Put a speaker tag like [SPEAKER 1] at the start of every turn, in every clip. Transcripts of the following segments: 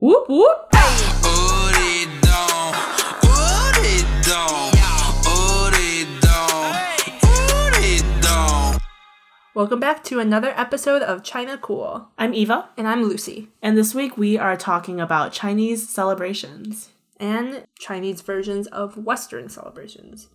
[SPEAKER 1] Whoop whoop. Welcome back to another episode of China Cool.
[SPEAKER 2] I'm Eva,
[SPEAKER 1] And I'm Lucy.
[SPEAKER 2] and this week we are talking about Chinese celebrations.
[SPEAKER 1] And Chinese versions of Western celebrations.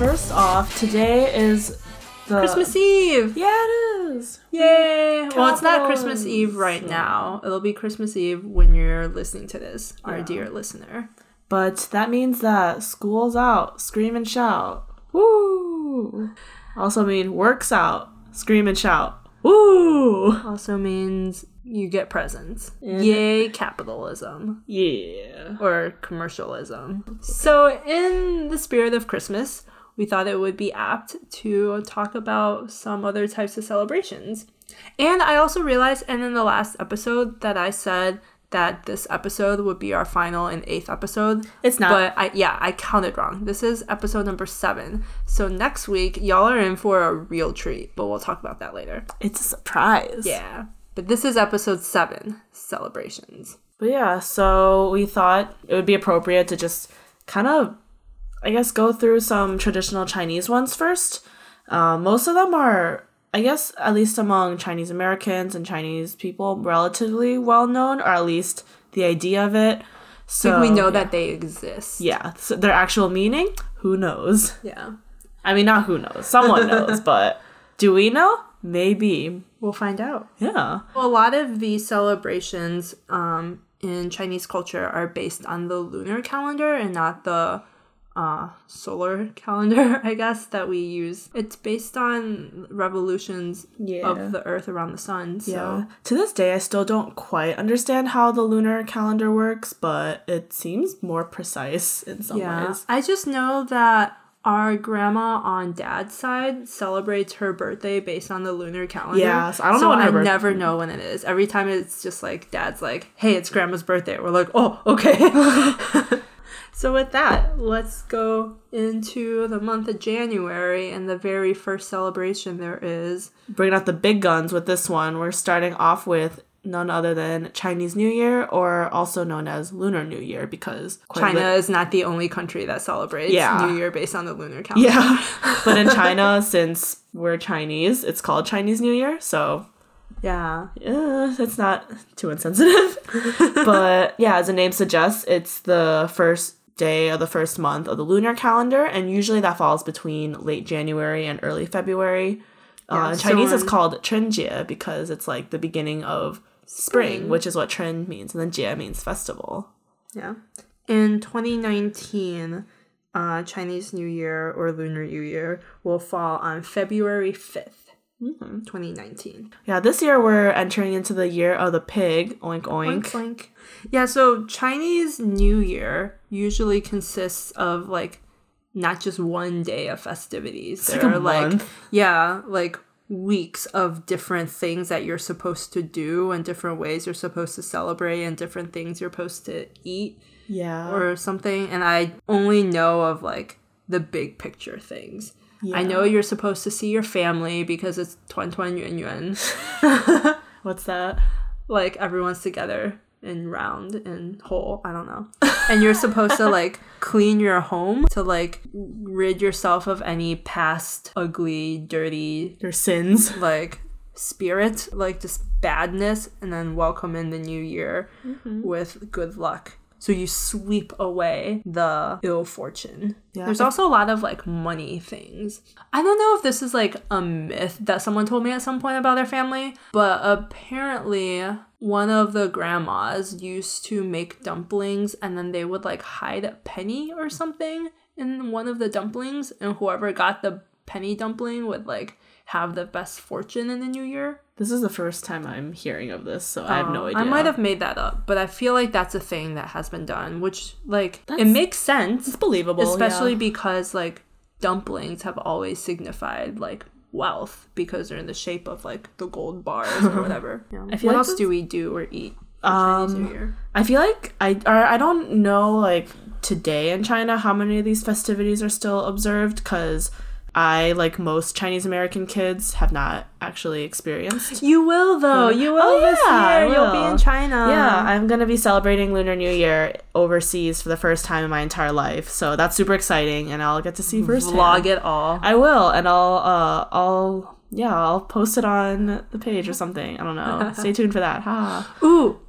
[SPEAKER 2] First off, today is the
[SPEAKER 1] Christmas Eve!
[SPEAKER 2] Yeah, it is.
[SPEAKER 1] Yay! Well, it's not Christmas Eve right now. It'll be Christmas Eve when you're listening to this, our
[SPEAKER 2] Yeah.
[SPEAKER 1] dear listener.
[SPEAKER 2] But that means that school's out, scream and shout. Woo! Also mean works out, scream and shout. Woo!
[SPEAKER 1] Also means you get presents. Yay, capitalism.
[SPEAKER 2] Yeah.
[SPEAKER 1] or commercialism. So, in the spirit of Christmas, we thought it would be apt to talk about some other types of celebrations. And I also realized, and in the last episode, that I said that this episode would be our final and eighth episode.
[SPEAKER 2] It's not.
[SPEAKER 1] But I yeah, I counted wrong. This is episode number seven. So next week, y'all are in for a real treat, but we'll talk about that later.
[SPEAKER 2] It's a surprise.
[SPEAKER 1] Yeah. But this is episode seven, celebrations.
[SPEAKER 2] But yeah, so we thought it would be appropriate to just kind of, I guess, go through some traditional Chinese ones first. Um, most of them are, I guess, at least among Chinese Americans and Chinese people, relatively well known, or at least the idea of it. So
[SPEAKER 1] Like we know that they exist.
[SPEAKER 2] Yeah, so their actual meaning, who knows?
[SPEAKER 1] Yeah.
[SPEAKER 2] I mean, not who knows. Someone knows, but do we know? Maybe.
[SPEAKER 1] We'll find out.
[SPEAKER 2] Yeah.
[SPEAKER 1] Well, A lot of these celebrations um, in Chinese culture are based on the lunar calendar and not the uh, solar calendar, I guess, that we use. It's based on revolutions
[SPEAKER 2] Yeah.
[SPEAKER 1] of the Earth around the sun. So
[SPEAKER 2] Yeah. To this day, I still don't quite understand how the lunar calendar works, but it seems more precise in some
[SPEAKER 1] yeah,
[SPEAKER 2] ways.
[SPEAKER 1] I just know that our grandma on dad's side celebrates her birthday based on the lunar calendar.
[SPEAKER 2] Yes, I don't know
[SPEAKER 1] so
[SPEAKER 2] when
[SPEAKER 1] I
[SPEAKER 2] birth-
[SPEAKER 1] never know when it is. Every time it's just like dad's like, "Hey, it's grandma's birthday." We're like, "Oh, okay." so with that, let's go into the month of January and the very first celebration there is.
[SPEAKER 2] Bringing out the big guns with this one, we're starting off with none other than Chinese New Year, or also known as Lunar New Year, because
[SPEAKER 1] China
[SPEAKER 2] lit-
[SPEAKER 1] is not the only country that celebrates
[SPEAKER 2] Yeah.
[SPEAKER 1] New Year based on the lunar calendar.
[SPEAKER 2] yeah, but in China, since we're Chinese, it's called Chinese New Year. So
[SPEAKER 1] Yeah.
[SPEAKER 2] yeah, it's not too insensitive. but yeah, as the name suggests, it's the first day of the first month of the lunar calendar, and usually that falls between late January and early February.
[SPEAKER 1] Yeah,
[SPEAKER 2] uh, in
[SPEAKER 1] so
[SPEAKER 2] Chinese, it's called Chunjie because it's like the beginning of spring,
[SPEAKER 1] Spring.
[SPEAKER 2] which is what Chun means, and then Jie means festival.
[SPEAKER 1] Yeah. In 2019, uh, Chinese New Year or Lunar New Year will fall on February 5th, Mm-hmm, 2019.
[SPEAKER 2] Yeah, this year we're entering into the year of the pig. Oink oink.
[SPEAKER 1] Oink, oink. Yeah, so Chinese New Year usually consists of like not just one day of festivities.
[SPEAKER 2] like
[SPEAKER 1] there
[SPEAKER 2] a
[SPEAKER 1] are like
[SPEAKER 2] month.
[SPEAKER 1] yeah, like weeks of different things that you're supposed to do and different ways you're supposed to celebrate and different things you're supposed to eat.
[SPEAKER 2] Yeah.
[SPEAKER 1] or something and i only know of like the big picture things i know you're supposed to see your family because it's tuan tuan yuan yuan
[SPEAKER 2] What's that?
[SPEAKER 1] like everyone's together and round and whole i don't know and you're supposed to like clean your home to like rid yourself of any past ugly dirty
[SPEAKER 2] Your sins.
[SPEAKER 1] like spirit like just badness and then welcome in the new year
[SPEAKER 2] Mm-hmm.
[SPEAKER 1] with good luck so you sweep away the ill fortune
[SPEAKER 2] Yeah.
[SPEAKER 1] there's also a lot of like money things i don't know if this is like a myth that someone told me at some point about their family but apparently one of the grandmas used to make dumplings and then they would like hide a penny or something in one of the dumplings and whoever got the penny dumpling would like have the best fortune in the new year.
[SPEAKER 2] This is the first time I'm hearing of this, so I have no
[SPEAKER 1] Uh,
[SPEAKER 2] idea.
[SPEAKER 1] I might have made that up, but I feel like that's a thing that has been done, which like it makes sense,
[SPEAKER 2] It's believable,
[SPEAKER 1] especially
[SPEAKER 2] yeah.
[SPEAKER 1] because like dumplings have always signified like wealth because they're in the shape of like the gold bars or whatever. Yeah. What
[SPEAKER 2] like
[SPEAKER 1] else
[SPEAKER 2] this-
[SPEAKER 1] do we do or eat Year?
[SPEAKER 2] I feel like I or I don't know like today in China how many of these festivities are still observed because I like most Chinese American kids have not actually experienced.
[SPEAKER 1] You will though. You will
[SPEAKER 2] Oh,
[SPEAKER 1] this
[SPEAKER 2] yeah,
[SPEAKER 1] year. You'll be in China.
[SPEAKER 2] yeah, I'm gonna be celebrating Lunar New Year overseas for the first time in my entire life, so that's super exciting, and I'll get to see firsthand.
[SPEAKER 1] Vlog it all.
[SPEAKER 2] I will, and I'll uh I'll yeah I'll post it on the page or something. I don't know. Stay tuned for that. Ha.
[SPEAKER 1] Ooh,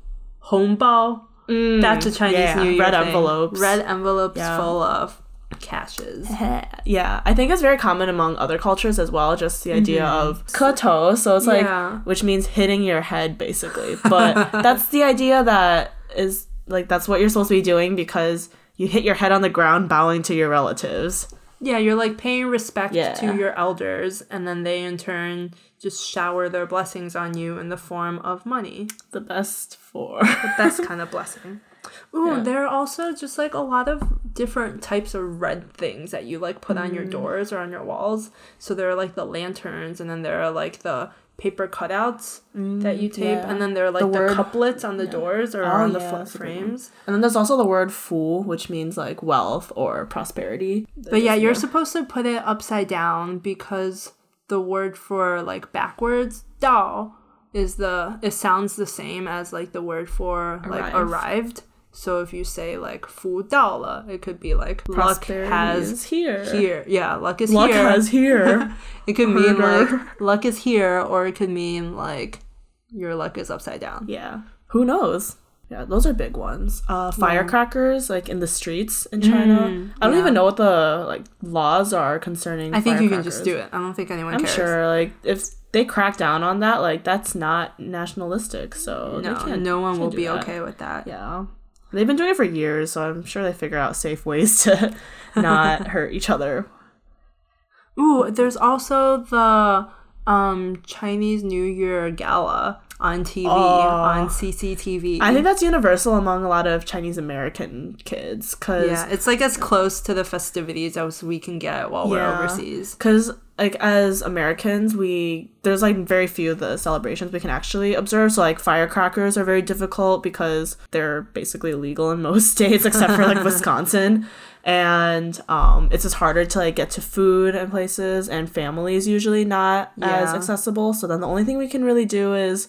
[SPEAKER 1] hongbao. That's a Chinese
[SPEAKER 2] yeah,
[SPEAKER 1] New Year
[SPEAKER 2] red
[SPEAKER 1] thing.
[SPEAKER 2] envelopes.
[SPEAKER 1] Red envelopes
[SPEAKER 2] Yeah.
[SPEAKER 1] full of cashes.
[SPEAKER 2] Yeah, I think it's very common among other cultures as well. Just the idea mm-hmm. of kowtow, so it's like
[SPEAKER 1] Yeah.
[SPEAKER 2] which means hitting your head basically. But that's the idea that is like that's what you're supposed to be doing because you hit your head on the ground bowing to your relatives.
[SPEAKER 1] Yeah, you're like paying respect
[SPEAKER 2] Yeah.
[SPEAKER 1] to your elders, and then they in turn just shower their blessings on you in the form of money.
[SPEAKER 2] The best for the
[SPEAKER 1] Best kind of blessing. Ooh,
[SPEAKER 2] Yeah.
[SPEAKER 1] there are also just like a lot of different types of red things that you like put on your
[SPEAKER 2] Mm.
[SPEAKER 1] doors or on your walls. So there are like the lanterns, and then there are like the paper cutouts that you tape,
[SPEAKER 2] yeah.
[SPEAKER 1] and then there are like
[SPEAKER 2] The
[SPEAKER 1] the, couplets on the doors or
[SPEAKER 2] Oh,
[SPEAKER 1] on the
[SPEAKER 2] yeah,
[SPEAKER 1] foot
[SPEAKER 2] that's a good one.
[SPEAKER 1] frames.
[SPEAKER 2] And then there's also the word fu, which means like wealth or prosperity.
[SPEAKER 1] But yeah, you're supposed to put it upside down because the word for like backwards, dao, is the it sounds the same as like the word for like
[SPEAKER 2] Arrive.
[SPEAKER 1] arrived. So if you say like fu dao it could be like luck has
[SPEAKER 2] is here.
[SPEAKER 1] here. Yeah, luck is
[SPEAKER 2] Luck
[SPEAKER 1] here.
[SPEAKER 2] has here.
[SPEAKER 1] it could mean like luck is here, or it could mean like your luck is upside down.
[SPEAKER 2] Yeah. Who knows? Yeah, those are big ones. Uh, firecrackers, like in the streets in China. I don't
[SPEAKER 1] yeah.
[SPEAKER 2] even know what the like laws are concerning.
[SPEAKER 1] I think you can just do it. I don't think anyone
[SPEAKER 2] I'm
[SPEAKER 1] cares.
[SPEAKER 2] sure, like if they crack down on that, like that's not nationalistic. So
[SPEAKER 1] No, no one will be
[SPEAKER 2] that.
[SPEAKER 1] okay with that.
[SPEAKER 2] Yeah, they've been doing it for years, so I'm sure they figure out safe ways to not hurt each other.
[SPEAKER 1] Ooh, there's also the um Chinese New Year gala on TV on CCTV.
[SPEAKER 2] I think that's universal among a lot of Chinese American kids, cause
[SPEAKER 1] yeah, it's like as close to the festivities as we can get while we're overseas.
[SPEAKER 2] because like as americans we there's like very few of the celebrations we can actually observe. So like firecrackers are very difficult because they're basically illegal in most states except for like wisconsin. And um it's just harder to like get to food and places and family is usually not as accessible. So then the only thing we can really do is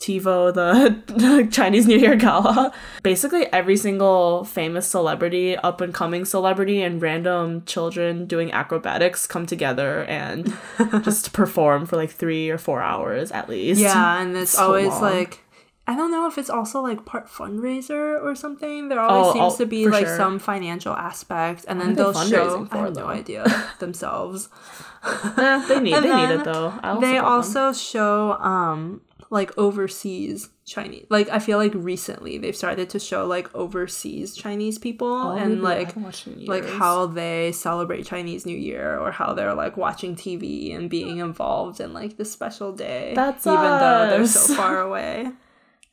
[SPEAKER 2] TiVo, the Chinese New Year gala. Basically, every single famous celebrity, up and coming celebrity, and random children doing acrobatics come together and just perform for like three or four hours at least.
[SPEAKER 1] Yeah, and it's
[SPEAKER 2] So
[SPEAKER 1] always
[SPEAKER 2] long.
[SPEAKER 1] like I don't know if it's also like part fundraiser or something. There always
[SPEAKER 2] Oh,
[SPEAKER 1] seems
[SPEAKER 2] oh,
[SPEAKER 1] to be like
[SPEAKER 2] sure.
[SPEAKER 1] some financial aspect, and then they'll show.
[SPEAKER 2] fundraising
[SPEAKER 1] I
[SPEAKER 2] for,
[SPEAKER 1] have no idea themselves.
[SPEAKER 2] Eh, they need
[SPEAKER 1] And
[SPEAKER 2] they need it though. I'll
[SPEAKER 1] they
[SPEAKER 2] support them.
[SPEAKER 1] also show um like overseas Chinese. Like I feel like recently they've started to show like overseas Chinese people
[SPEAKER 2] Oh,
[SPEAKER 1] and like
[SPEAKER 2] haven't watched in
[SPEAKER 1] like how they celebrate Chinese New Year or how they're like watching TV and being involved in like this special day.
[SPEAKER 2] That's
[SPEAKER 1] even though they're so far away.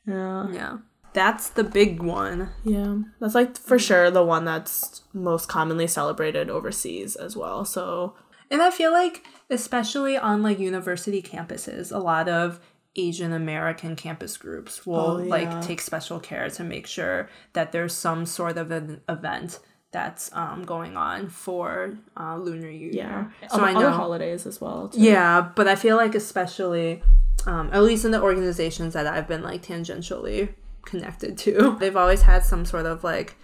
[SPEAKER 2] yeah.
[SPEAKER 1] Yeah. That's the big one.
[SPEAKER 2] Yeah, that's like for mm. sure the one that's most commonly celebrated overseas as well. So
[SPEAKER 1] And I feel like, especially on like university campuses, a lot of Asian American campus groups will
[SPEAKER 2] Oh, yeah.
[SPEAKER 1] like take special care to make sure that there's some sort of an event that's um, going on for uh, Lunar New Year. So
[SPEAKER 2] Other-
[SPEAKER 1] I
[SPEAKER 2] other
[SPEAKER 1] know.
[SPEAKER 2] holidays as well. Too.
[SPEAKER 1] Yeah, but I feel like especially, um, at least in the organizations that I've been like tangentially connected to, they've always had some sort of like,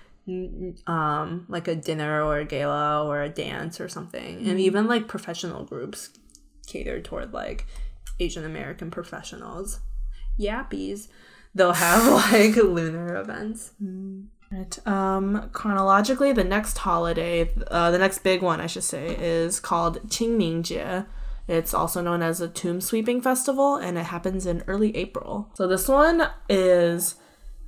[SPEAKER 1] um, like a dinner or a gala or a dance or something, and even like professional groups catered toward like Asian American professionals, yappies. They'll have like lunar events.
[SPEAKER 2] Right. Um, chronologically, the next holiday, uh, the next big one, I should say, is called Qingmingjie. It's also known as a tomb sweeping festival, and it happens in early April. So this one is,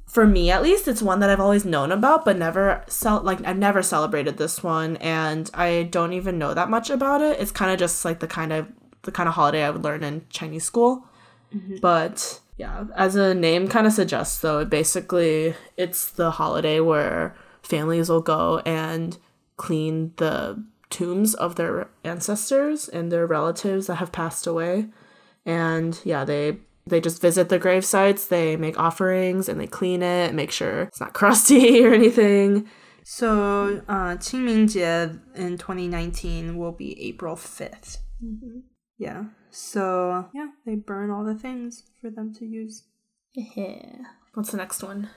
[SPEAKER 2] for me at least, it's one that I've always known about, but never cel- like I've never celebrated this one, and I don't even know that much about it. It's kind of just like the kind of the kind of holiday I would learn in Chinese school. Mm-hmm. But yeah, as a name kind of suggests though, it basically it's the holiday where families will go and clean the tombs of their ancestors and their relatives that have passed away. And yeah, they they just visit the grave sites, they make offerings and they clean it, make sure it's not crusty or anything.
[SPEAKER 1] So, uh, Qingming in 2019 will be April 5th. Mm-hmm. Yeah. So, yeah, they burn all the things for them to use. Yeah.
[SPEAKER 2] What's the next one?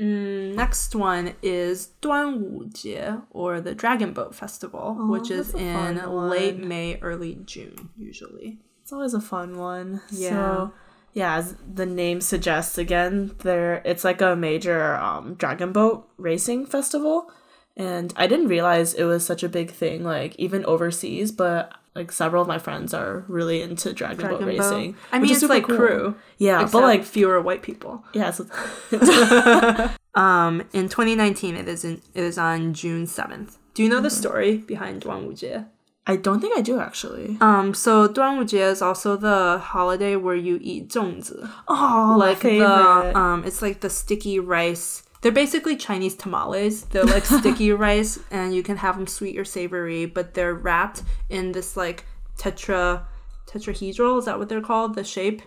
[SPEAKER 1] Mm, next one is Duanwujie, or the Dragon Boat Festival, oh, which is in late May, early June, usually.
[SPEAKER 2] It's always a fun one.
[SPEAKER 1] Yeah.
[SPEAKER 2] So, yeah, as the name suggests, again, there it's like a major um, dragon boat racing festival, and I didn't realize it was such a big thing, like even overseas. But like several of my friends are really into dragon,
[SPEAKER 1] dragon boat, boat
[SPEAKER 2] racing.
[SPEAKER 1] I mean, it's
[SPEAKER 2] super
[SPEAKER 1] like
[SPEAKER 2] cool.
[SPEAKER 1] crew,
[SPEAKER 2] yeah,
[SPEAKER 1] Except
[SPEAKER 2] but like
[SPEAKER 1] fewer white people.
[SPEAKER 2] Yeah. So
[SPEAKER 1] um, in 2019, it is in, it is on June 7th. Do you know
[SPEAKER 2] mm-hmm.
[SPEAKER 1] the story behind Duan Wujie?
[SPEAKER 2] I don't think I do actually.
[SPEAKER 1] Um, so Duan Wujie is also the holiday where you eat zongzi.
[SPEAKER 2] Oh,
[SPEAKER 1] like the um, it's like the sticky rice they're basically chinese tamales. They're like sticky rice and you can have them sweet or savory but they're wrapped in this like tetra tetrahedral. Is that what they're called? The shape?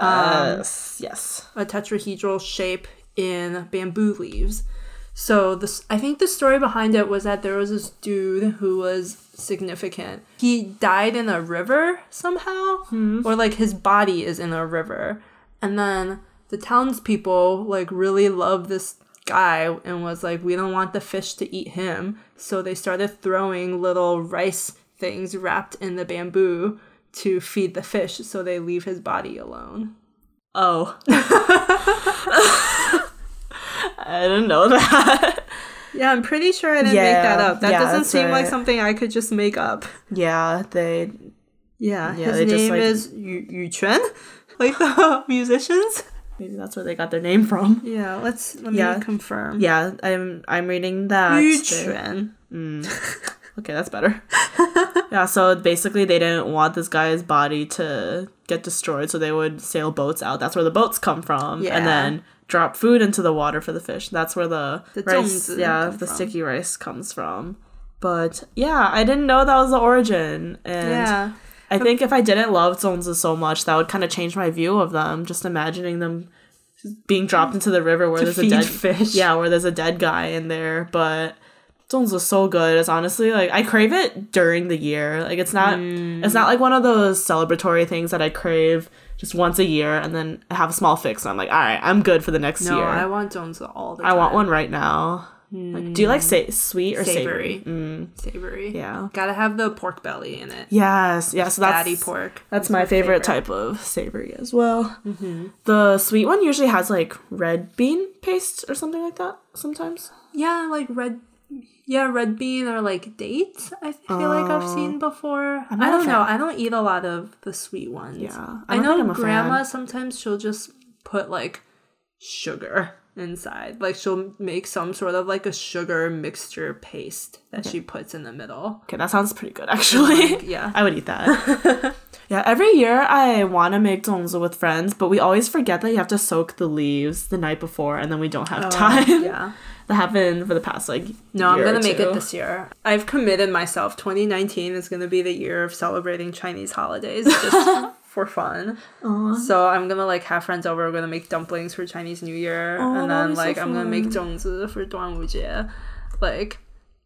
[SPEAKER 2] Um, yes, yes.
[SPEAKER 1] a tetrahedral shape in bamboo leaves. So this i think the story behind it was that there was this dude who was significant. He died in a river somehow hmm. or like his body is in a river. And then the townspeople like really loved this guy and was like we don't want the fish to eat him so they started throwing little rice things wrapped in the bamboo to feed the fish so they leave his body alone
[SPEAKER 2] Oh. I didn't know that.
[SPEAKER 1] Yeah, I'm pretty sure I didn't make that up. That
[SPEAKER 2] yeah,
[SPEAKER 1] doesn't seem like something I could just make up.
[SPEAKER 2] yeah, they
[SPEAKER 1] Yeah,
[SPEAKER 2] Yeah,
[SPEAKER 1] his
[SPEAKER 2] they just,
[SPEAKER 1] name
[SPEAKER 2] like-
[SPEAKER 1] is Yu, Yu Chuan, like the musicians.
[SPEAKER 2] Maybe that's where they got their name from.
[SPEAKER 1] Yeah, let's let
[SPEAKER 2] Yeah.
[SPEAKER 1] me confirm.
[SPEAKER 2] Yeah, I'm I'm reading that. They-
[SPEAKER 1] mm.
[SPEAKER 2] Okay, that's better. yeah, so basically they didn't want this guy's body to get destroyed, so they would sail boats out. That's where the boats come from.
[SPEAKER 1] Yeah.
[SPEAKER 2] And then drop food into the water for the fish. That's where the,
[SPEAKER 1] The
[SPEAKER 2] rice, yeah, the
[SPEAKER 1] from.
[SPEAKER 2] sticky rice comes from. But yeah, I didn't know that was the origin. And
[SPEAKER 1] Yeah,
[SPEAKER 2] I think if I didn't love zongzi so much, that would kind of change my view of them. Just imagining them being dropped into the river where there's a dead
[SPEAKER 1] fish.
[SPEAKER 2] Yeah, where there's a dead guy in there. But zongzi is so good. It's honestly like I crave it during the year. Like it's not
[SPEAKER 1] Mm.
[SPEAKER 2] it's not like one of those celebratory things that I crave just once a year and then I have a small fix and I'm like, all right, I'm good for the next
[SPEAKER 1] no,
[SPEAKER 2] year.
[SPEAKER 1] I
[SPEAKER 2] I,
[SPEAKER 1] want zongzi all the time.
[SPEAKER 2] I want one right now. Like, do you like sa- sweet or savory?
[SPEAKER 1] Savory.
[SPEAKER 2] Mm,
[SPEAKER 1] savory.
[SPEAKER 2] yeah.
[SPEAKER 1] gotta have the pork belly in it.
[SPEAKER 2] Yes, yes. that's
[SPEAKER 1] Fatty pork.
[SPEAKER 2] That's
[SPEAKER 1] is
[SPEAKER 2] my favorite, type of savory as well.
[SPEAKER 1] Mm-hmm.
[SPEAKER 2] The sweet one usually has like red bean paste or something like that sometimes.
[SPEAKER 1] Yeah, like red. Yeah, red bean or like dates. I feel like I've seen before. I don't know. I don't eat a lot of the sweet ones.
[SPEAKER 2] Yeah,
[SPEAKER 1] I,
[SPEAKER 2] I
[SPEAKER 1] know
[SPEAKER 2] think I'm a
[SPEAKER 1] grandma
[SPEAKER 2] fan.
[SPEAKER 1] sometimes she'll just put like sugar inside. Like she'll make some sort of like a sugar mixture paste that she puts in the middle.
[SPEAKER 2] Okay, that sounds pretty good actually.
[SPEAKER 1] yeah.
[SPEAKER 2] I would eat that. yeah, every year I want to make zongzi with friends, but we always forget that you have to soak the leaves the night before and then we don't have oh, time.
[SPEAKER 1] Oh, Yeah.
[SPEAKER 2] that happened for the past like
[SPEAKER 1] No, I'm gonna make it this year. I've committed myself. 2019 is gonna be the year of celebrating Chinese holidays just for fun. Aww. So I'm gonna like have friends over. We're gonna make dumplings for Chinese New Year, Aww,
[SPEAKER 2] and
[SPEAKER 1] then
[SPEAKER 2] like so
[SPEAKER 1] I'm gonna make zongzi for Duanwujie. Like,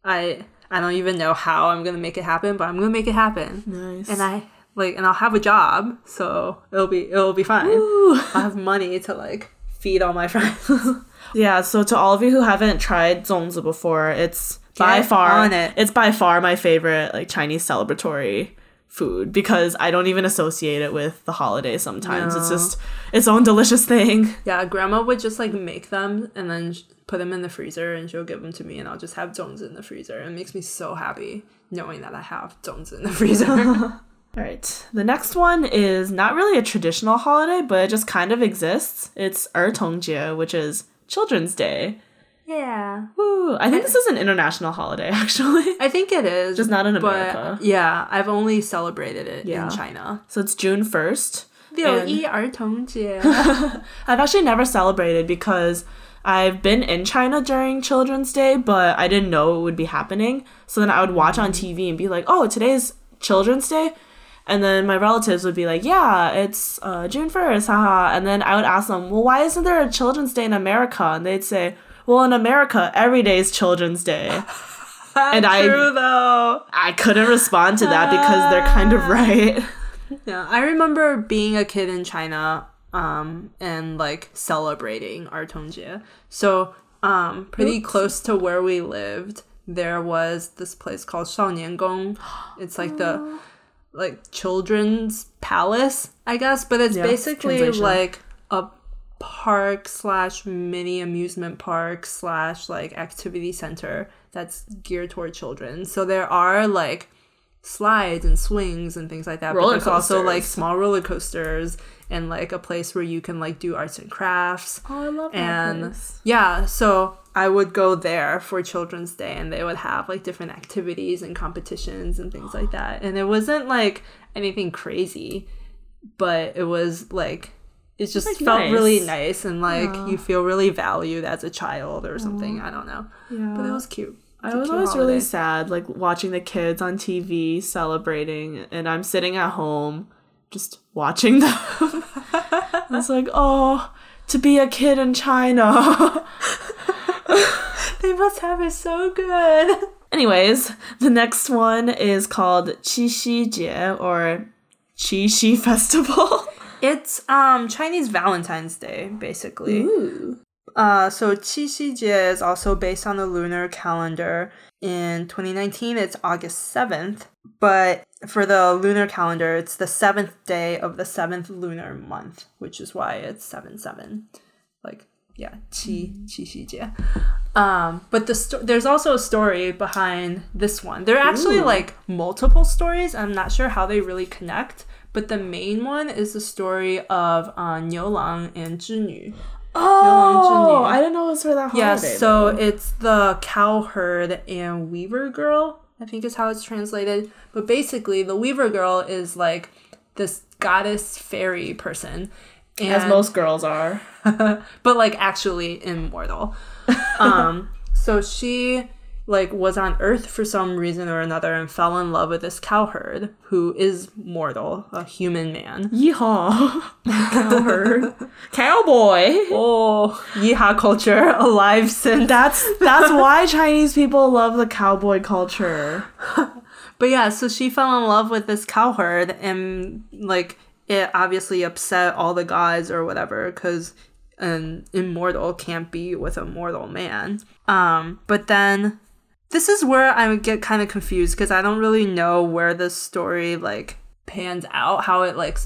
[SPEAKER 1] I I don't even know how I'm gonna make it happen, but I'm gonna make it happen.
[SPEAKER 2] Nice.
[SPEAKER 1] And I like, and I'll have a job, so it'll be it'll be fine. I have money to like feed all my friends.
[SPEAKER 2] yeah. So to all of you who haven't tried zongzi before, it's by far
[SPEAKER 1] it.
[SPEAKER 2] it's by far my favorite like Chinese celebratory food because I don't even associate it with the holiday sometimes. It's just its own delicious thing.
[SPEAKER 1] Yeah, grandma would just like make them and then put them in the freezer and she'll give them to me and I'll just have zones in the freezer. It makes me so happy knowing that I have zones in the freezer.
[SPEAKER 2] All right. The next one is not really a traditional holiday, but it just kind of exists. It's Er Tongjie, which is Children's Day.
[SPEAKER 1] Yeah.
[SPEAKER 2] I think this is an international holiday, actually.
[SPEAKER 1] I think it is.
[SPEAKER 2] Just not in America.
[SPEAKER 1] yeah, I've only celebrated it
[SPEAKER 2] yeah.
[SPEAKER 1] in China.
[SPEAKER 2] So it's June 1st. I've actually never celebrated because I've been in China during Children's Day, but I didn't know it would be happening. So then I would watch on mm-hmm. TV and be like, oh, today's Children's Day. And then my relatives would be like, yeah, it's uh, June 1st, haha. And then I would ask them, well, why isn't there a Children's Day in America? And they'd say, "Well, in America, every day is Children's Day." and I-
[SPEAKER 1] True though.
[SPEAKER 2] I couldn't respond to that because they're kind of right.
[SPEAKER 1] Yeah, I remember being a kid in China um and like celebrating our Tongjie. So, um pretty close to where we lived, there was this place called Shaoniangong. It's like the like children's palace, I guess, but it's
[SPEAKER 2] Yeah,
[SPEAKER 1] basically like a park slash mini amusement park slash like activity center that's geared toward children. So there are like slides and swings and things like that.
[SPEAKER 2] Roller
[SPEAKER 1] but there's also like small roller coasters and like a place where you can like do arts and crafts.
[SPEAKER 2] Oh, I love that.
[SPEAKER 1] And yeah, so I would go there for Children's Day and they would have like different activities and competitions and things like that. And it wasn't like anything crazy, but it was like it just
[SPEAKER 2] like,
[SPEAKER 1] felt
[SPEAKER 2] nice.
[SPEAKER 1] really nice and like you feel really valued as a child or something. I don't know.
[SPEAKER 2] Yeah.
[SPEAKER 1] But it was cute.
[SPEAKER 2] I was always
[SPEAKER 1] holiday.
[SPEAKER 2] really sad, like watching the kids on TV celebrating, and I'm sitting at home just watching them. I was like, oh, to be a kid in China.
[SPEAKER 1] They must have it so good.
[SPEAKER 2] Anyways, the next one is called Qixi Jie or Qixi Festival.
[SPEAKER 1] It's um Chinese Valentine's Day, basically.
[SPEAKER 2] Ooh.
[SPEAKER 1] Uh, so Qixi Jie is also based on the lunar calendar. In 2019, it's August 7th, but for the lunar calendar, it's the seventh day of the seventh lunar month, which is why it's 7 7. Like, yeah, Qi, Qixi Jie. Um, but the sto- there's also a story behind this one. There are actually
[SPEAKER 2] Ooh.
[SPEAKER 1] like multiple stories. I'm not sure how they really connect, but the main one is the story of uh, Niu Lang and Zhinyu.
[SPEAKER 2] Oh, I didn't know it was for that holiday.
[SPEAKER 1] Yeah, so it's the cow herd and weaver girl, I think is how it's translated. But basically, the weaver girl is like this goddess fairy person. And,
[SPEAKER 2] as most girls are.
[SPEAKER 1] but like actually immortal. um, so she like was on Earth for some reason or another and fell in love with this cowherd who is mortal, a human man.
[SPEAKER 2] Yeehaw. Cowherd. Cowboy.
[SPEAKER 1] Oh, yeehaw culture alive since
[SPEAKER 2] That's that's why Chinese people love the cowboy culture.
[SPEAKER 1] But yeah, so she fell in love with this cowherd, and like it obviously upset all the gods or whatever, because an immortal can't be with a mortal man. Um, but then this is where I would get kind of confused because I don't really know where the story like pans out, how it like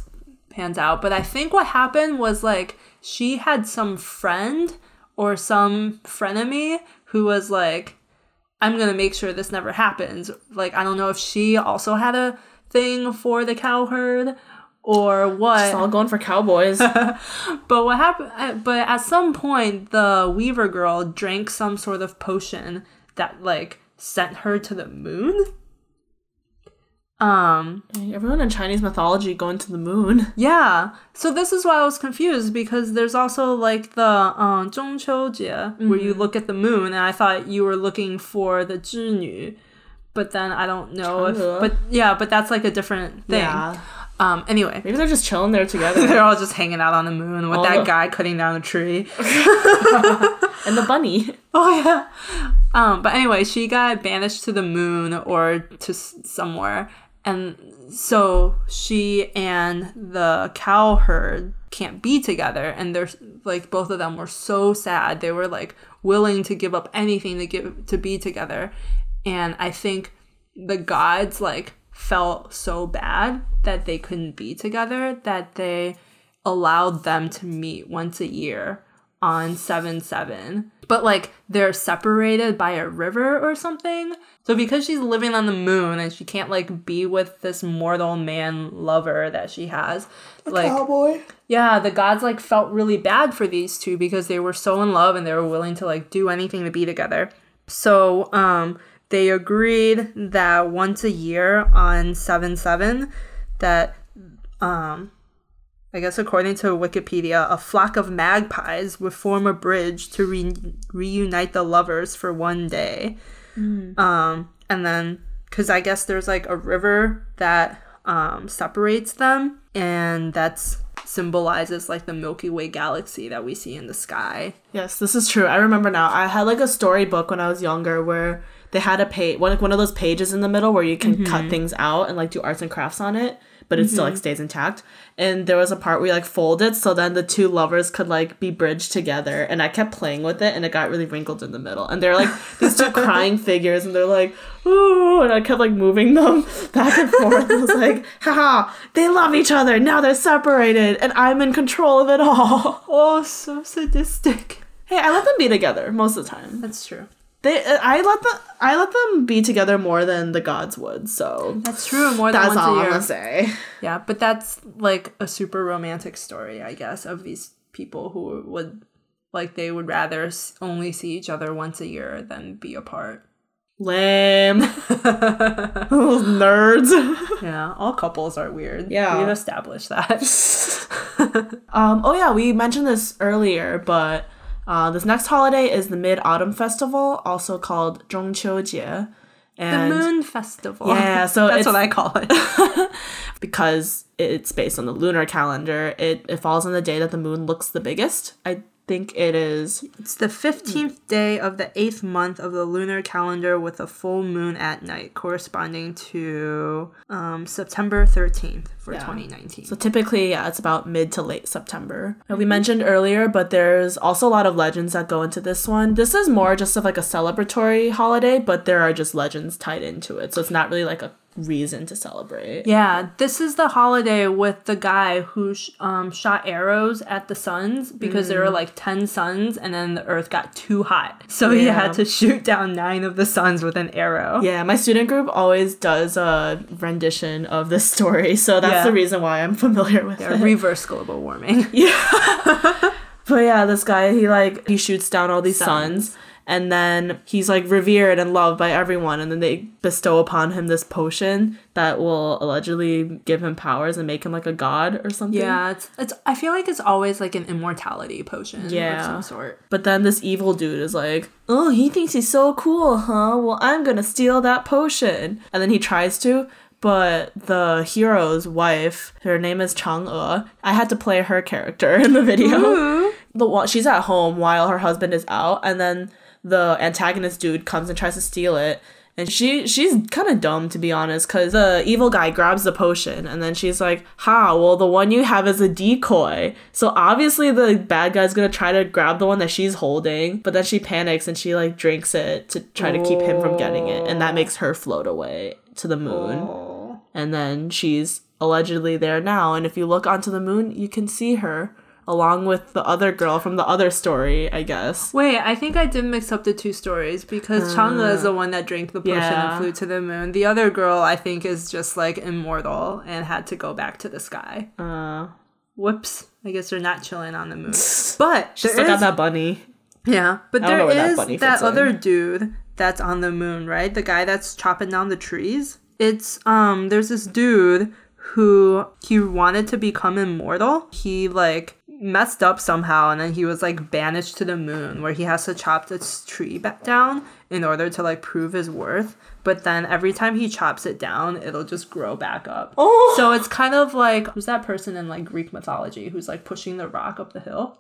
[SPEAKER 1] pans out. But I think what happened was like she had some friend or some frenemy who was like, I'm gonna make sure this never happens. Like I don't know if she also had a thing for the cow herd or what.
[SPEAKER 2] It's all going for cowboys.
[SPEAKER 1] But what happened? Uh, but at some point, the Weaver girl drank some sort of potion that like sent her to the moon. Um,
[SPEAKER 2] everyone in Chinese mythology going to the moon.
[SPEAKER 1] Yeah. So this is why I was confused because there's also like the uh, um Zhongqiu Jie mm-hmm. where you mm-hmm. look at the moon and I thought you were looking for the Zhi But then I don't know China.
[SPEAKER 2] if
[SPEAKER 1] but yeah, but that's like a different thing.
[SPEAKER 2] Yeah.
[SPEAKER 1] Um. Anyway.
[SPEAKER 2] Maybe they're just chilling there together.
[SPEAKER 1] They're all just hanging out on the moon with
[SPEAKER 2] Oh.
[SPEAKER 1] that guy cutting down a tree.
[SPEAKER 2] and the bunny.
[SPEAKER 1] Oh yeah. Um, but anyway, she got banished to the moon or to s- somewhere, and so she and the cow herd can't be together, and they're like both of them were so sad. They were like willing to give up anything to give to be together, and I think the gods like felt so bad that they couldn't be together that they allowed them to meet once a year on 7 7. But like they're separated by a river or something. So because she's living on the moon and she can't like be with this mortal man lover that she has, like
[SPEAKER 2] Cowboy.
[SPEAKER 1] yeah, the gods like felt really bad for these two because they were so in love and they were willing to like do anything to be together. So um they agreed that once a year on 7 7 that um I guess according to Wikipedia, a flock of magpies would form a bridge to re- reunite the lovers for one day. Um, and then, because I guess there's like a river that um, separates them, and that's symbolizes like the Milky Way galaxy that we see in the sky.
[SPEAKER 2] Yes, this is true. I remember now. I had like a storybook when I was younger where they had a page, one like one of those pages in the middle where you can cut mm-hmm. things out and like do arts and crafts on it, but it still like mm-hmm. stays intact. And there was a part where you like fold it so then the two lovers could like be bridged together. And I kept playing with it and it got really wrinkled in the middle. And they're like these two crying figures and they're like, ooh, and I kept like moving them back and forth. and I was like, haha, they love each other. Now they're separated and I'm in control of it all.
[SPEAKER 1] Oh, so sadistic.
[SPEAKER 2] Hey, I let them be together most of the time.
[SPEAKER 1] That's true.
[SPEAKER 2] They, I let them, I let them be together more than the gods would. So
[SPEAKER 1] That's true. More than
[SPEAKER 2] that's
[SPEAKER 1] once
[SPEAKER 2] all
[SPEAKER 1] a
[SPEAKER 2] I'm
[SPEAKER 1] year.
[SPEAKER 2] gonna say.
[SPEAKER 1] Yeah, but that's like a super romantic story, I guess, of these people who would like they would rather only see each other once a year than be apart.
[SPEAKER 2] Lame, Those nerds.
[SPEAKER 1] Yeah, all couples are weird.
[SPEAKER 2] Yeah.
[SPEAKER 1] we've established that.
[SPEAKER 2] Um, oh yeah, we mentioned this earlier, but uh, this next holiday is the Mid Autumn Festival, also called Zhongqiujie. And
[SPEAKER 1] the Moon Festival.
[SPEAKER 2] Yeah, so
[SPEAKER 1] that's what I call it
[SPEAKER 2] because it's based on the lunar calendar. It it falls on the day that the moon looks the biggest. I think it is
[SPEAKER 1] It's the 15th day of the eighth month of the lunar calendar with a full moon at night, corresponding to um, September 13th for 2019.
[SPEAKER 2] So typically, yeah, it's about mid to late September. And we mentioned earlier, but there's also a lot of legends that go into this one. This is more just of like a celebratory holiday, but there are just legends tied into it. So it's not really like a reason to celebrate.
[SPEAKER 1] Yeah, this is the holiday with the guy who sh- um, shot arrows at the suns because there were
[SPEAKER 2] Mm.
[SPEAKER 1] like 10 suns and then the earth got too hot. So he had to shoot down nine of the suns with an arrow.
[SPEAKER 2] Yeah, my student group always does a rendition of this story, so that's
[SPEAKER 1] Yeah.
[SPEAKER 2] the reason why I'm familiar with
[SPEAKER 1] Yeah,
[SPEAKER 2] it.
[SPEAKER 1] reverse global warming. Yeah.
[SPEAKER 2] but yeah, this guy, he like he shoots down all these
[SPEAKER 1] Suns.
[SPEAKER 2] suns, and then he's like revered and loved by everyone, and then they bestow upon him this potion that will allegedly give him powers and make him like a god or something.
[SPEAKER 1] Yeah, it's it's. I feel like it's always like an immortality potion
[SPEAKER 2] Yeah.
[SPEAKER 1] of some sort.
[SPEAKER 2] But then this evil dude is like, oh, he thinks he's so cool, huh? Well, I'm gonna steal that potion. And then he tries to, but the hero's wife, her name is Chang E. I had to play her character in the video. The she's at home while her husband is out, and then the antagonist dude comes and tries to steal it. And she she's kind of dumb to be honest, cause the evil guy grabs the potion, and then she's like, "Ha! Well, the one you have is a decoy. So obviously the bad guy's gonna try to grab the one that she's holding, but then she panics and she like drinks it to try to keep him from getting it, and that makes her float away to the moon. And then she's allegedly there now, and if you look onto the moon, you can see her along with the other girl from the other story, I guess.
[SPEAKER 1] Wait, I think I did mix up the two stories because Chang'e is the one that drank the potion
[SPEAKER 2] yeah.
[SPEAKER 1] and flew to the moon. The other girl, I think, is just like immortal and had to go back to the sky.
[SPEAKER 2] Uh,
[SPEAKER 1] Whoops! I guess they're not chilling on the moon. But
[SPEAKER 2] she
[SPEAKER 1] there
[SPEAKER 2] still got that bunny.
[SPEAKER 1] Yeah, but
[SPEAKER 2] there is don't know
[SPEAKER 1] there
[SPEAKER 2] where that
[SPEAKER 1] that,
[SPEAKER 2] in.
[SPEAKER 1] other dude that's on the moon, right? The guy that's chopping down the trees. It's um there's this dude who he wanted to become immortal. He like messed up somehow and then he was like banished to the moon where he has to chop this tree back down in order to like prove his worth. But then every time he chops it down, it'll just grow back up.
[SPEAKER 2] Oh!
[SPEAKER 1] So it's kind of like who's that person in like Greek mythology who's like pushing the rock up the hill?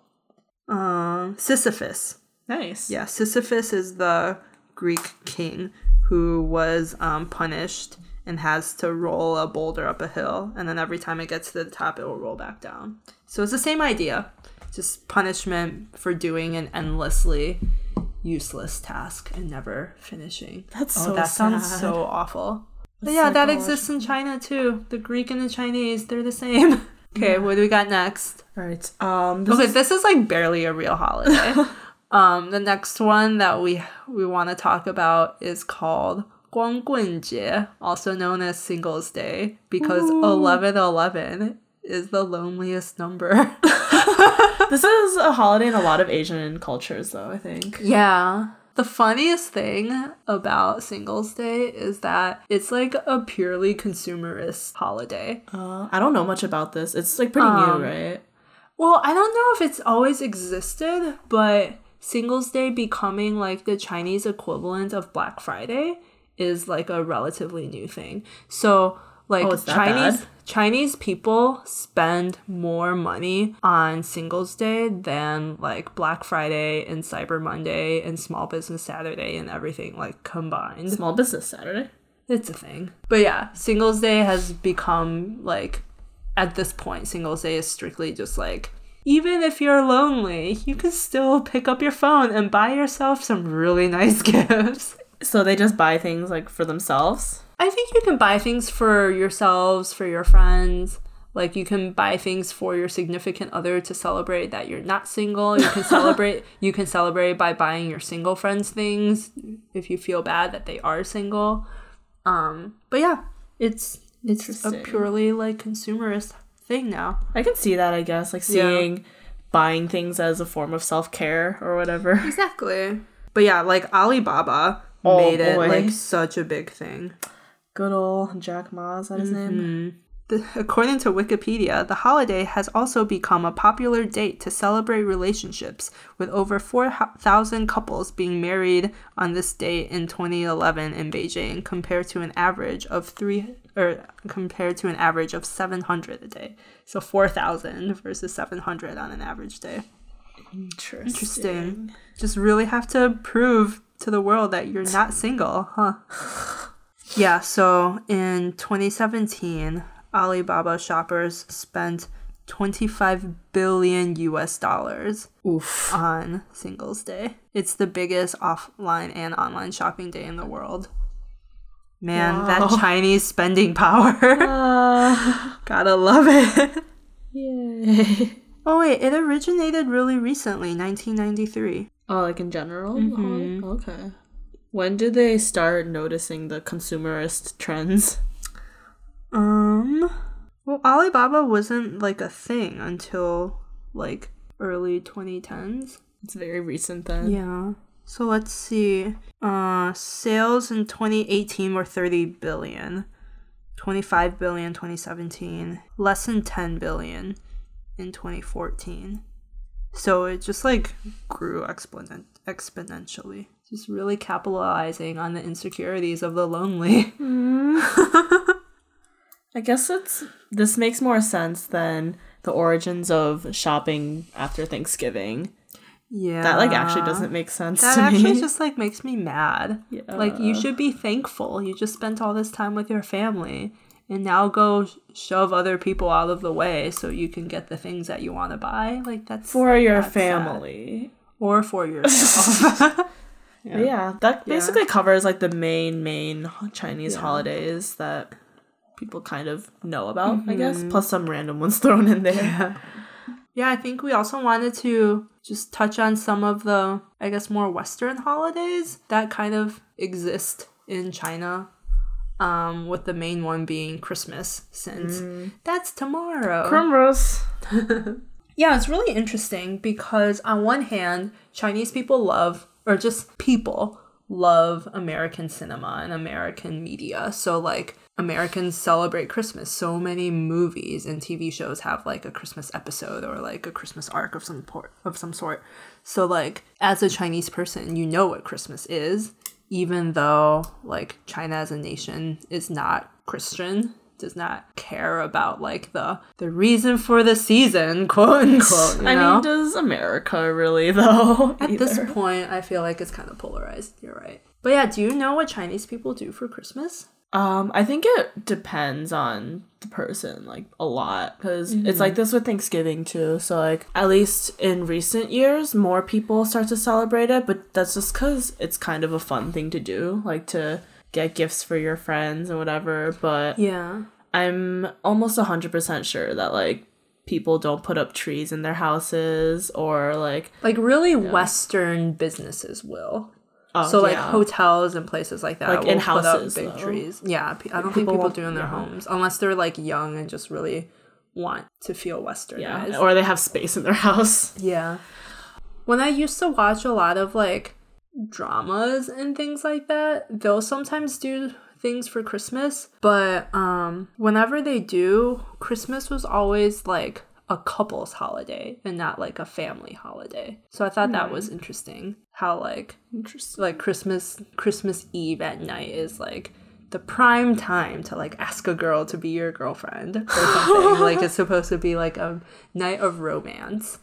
[SPEAKER 1] Um Sisyphus.
[SPEAKER 2] Nice.
[SPEAKER 1] Yeah, Sisyphus is the Greek king who was um, punished and has to roll a boulder up a hill, and then every time it gets to the top, it will roll back down. So it's the same idea, just punishment for doing an endlessly useless task and never finishing.
[SPEAKER 2] That's
[SPEAKER 1] oh, that
[SPEAKER 2] sad.
[SPEAKER 1] sounds so awful. That's but yeah, so that exists in China too. The Greek and the Chinese, they're the same. okay, yeah. what do we got next?
[SPEAKER 2] All right. Um this
[SPEAKER 1] Okay,
[SPEAKER 2] is-
[SPEAKER 1] this is like barely a real holiday. um the next one that we we want to talk about is called Guanggunjie, also known as Singles Day, because eleven eleven. 11 11 is the loneliest number.
[SPEAKER 2] this is a holiday in a lot of Asian cultures, though. I think.
[SPEAKER 1] yeah. The funniest thing about Singles Day is that it's like a purely consumerist holiday.
[SPEAKER 2] Uh, I don't know much about this. It's like pretty
[SPEAKER 1] Um,
[SPEAKER 2] new, right?
[SPEAKER 1] Well, I don't know if it's always existed, but Singles Day becoming like the Chinese equivalent of Black Friday is like a relatively new thing. So, Like
[SPEAKER 2] Oh,
[SPEAKER 1] Chinese
[SPEAKER 2] bad?
[SPEAKER 1] Chinese people spend more money on Singles Day than like Black Friday and Cyber Monday and Small Business Saturday and everything like combined.
[SPEAKER 2] Small Business Saturday.
[SPEAKER 1] It's a thing. But yeah, Singles Day has become like at this point, Singles Day is strictly just like even if you're lonely, you can still pick up your phone and buy yourself some really nice gifts.
[SPEAKER 2] So they just buy things like for themselves.
[SPEAKER 1] I think you can buy things for yourselves, for your friends. Like you can buy things for your significant other to celebrate that you're not single. You can celebrate you can celebrate by buying your single friends things if you feel bad that they are single. Um but yeah, it's it's a purely like consumerist thing now.
[SPEAKER 2] I can see that, I guess, like
[SPEAKER 1] Yeah.
[SPEAKER 2] seeing buying things as a form of self care or whatever.
[SPEAKER 1] Exactly. But yeah, like Alibaba
[SPEAKER 2] Oh,
[SPEAKER 1] made it
[SPEAKER 2] boy.
[SPEAKER 1] like such a big thing.
[SPEAKER 2] Good old Jack Ma, is that his name? Mm-hmm.
[SPEAKER 1] The, according to Wikipedia, the holiday has also become a popular date to celebrate relationships, with over 4,000 couples being married on this date in 2011 in Beijing, compared to an average of three or compared to an average of 700 a day. So 4,000 versus 700 on an average day.
[SPEAKER 2] Interesting.
[SPEAKER 1] Interesting. Just really have to prove to the world that you're not single, huh? yeah, so in 2017, Alibaba shoppers spent 25 billion US dollars
[SPEAKER 2] Oof.
[SPEAKER 1] on Singles Day. It's the biggest offline and online shopping day in the world. Man,
[SPEAKER 2] Wow.
[SPEAKER 1] that Chinese spending power.
[SPEAKER 2] Uh,
[SPEAKER 1] Gotta love it.
[SPEAKER 2] yay.
[SPEAKER 1] Oh, wait, it originated really recently, 1993.
[SPEAKER 2] Oh, like in general?
[SPEAKER 1] Mhm.
[SPEAKER 2] Oh, okay. When did they start noticing the consumerist trends?
[SPEAKER 1] Um, well, Alibaba wasn't like a thing until like early 2010s.
[SPEAKER 2] It's very recent then.
[SPEAKER 1] Yeah. So let's see. Uh, sales in 2018 were 30 billion, 25 billion 2017, less than 10 billion in 2014. So it just like grew exponent exponentially. Just really capitalizing on the insecurities of the lonely. Mm-hmm.
[SPEAKER 2] I guess it's this makes more sense than the origins of shopping after Thanksgiving.
[SPEAKER 1] Yeah.
[SPEAKER 2] That like actually doesn't make sense
[SPEAKER 1] That actually
[SPEAKER 2] me.
[SPEAKER 1] just like makes me mad.
[SPEAKER 2] Yeah.
[SPEAKER 1] Like you should be thankful. You just spent all this time with your family and now go shove other people out of the way so you can get the things that you want to buy. Like that's
[SPEAKER 2] for your
[SPEAKER 1] that's sad.
[SPEAKER 2] family.
[SPEAKER 1] or for yourself.
[SPEAKER 2] Yeah. yeah, that basically covers like the main main Chinese holidays that people kind of know about, I guess, plus some random ones thrown in there.
[SPEAKER 1] yeah, I think we also wanted to just touch on some of the I guess more western holidays that kind of exist in China. Um, with the main one being Christmas, since that's tomorrow.
[SPEAKER 2] Crumros.
[SPEAKER 1] Yeah, it's really interesting because on one hand, Chinese people love, or just people love American cinema and American media. So, like, Americans celebrate Christmas. So many movies and TV shows have like a Christmas episode or like a Christmas arc of some por- of some sort. So, like, as a Chinese person, you know what Christmas is, even though like China as a nation is not Christian does not care about like the the reason for the season, quote unquote. You
[SPEAKER 2] I
[SPEAKER 1] know?
[SPEAKER 2] mean, does America really though?
[SPEAKER 1] At this point, I feel like it's kind of polarized. You're right. But yeah, do you know what Chinese people do for Christmas?
[SPEAKER 2] Um, I think it depends on the person, like a lot, because it's like this with Thanksgiving too. So like at least in recent years, more people start to celebrate it, but that's just because it's kind of a fun thing to do, like to get gifts for your friends and whatever. But
[SPEAKER 1] Yeah.
[SPEAKER 2] I'm almost hundred percent sure that like people don't put up trees in their houses or like
[SPEAKER 1] Like really Western businesses will.
[SPEAKER 2] oh,
[SPEAKER 1] so like
[SPEAKER 2] yeah.
[SPEAKER 1] hotels and places like that
[SPEAKER 2] Like
[SPEAKER 1] will
[SPEAKER 2] in
[SPEAKER 1] put up
[SPEAKER 2] houses,
[SPEAKER 1] big
[SPEAKER 2] though.
[SPEAKER 1] trees. Yeah, I don't think
[SPEAKER 2] People
[SPEAKER 1] people do in their
[SPEAKER 2] yeah.
[SPEAKER 1] homes unless they're like young and just really want to feel westernized.
[SPEAKER 2] yeah, or they have space in their house.
[SPEAKER 1] Yeah. When I used to watch a lot of like dramas and things like that, they'll sometimes do things for Christmas, but um whenever they do, Christmas was always like a couple's holiday and not like a family holiday. So I thought that was interesting how like
[SPEAKER 2] Interesting.
[SPEAKER 1] like Christmas Christmas Eve at night is like the prime time to like ask a girl to be your girlfriend or something. like it's supposed to be like a night of romance.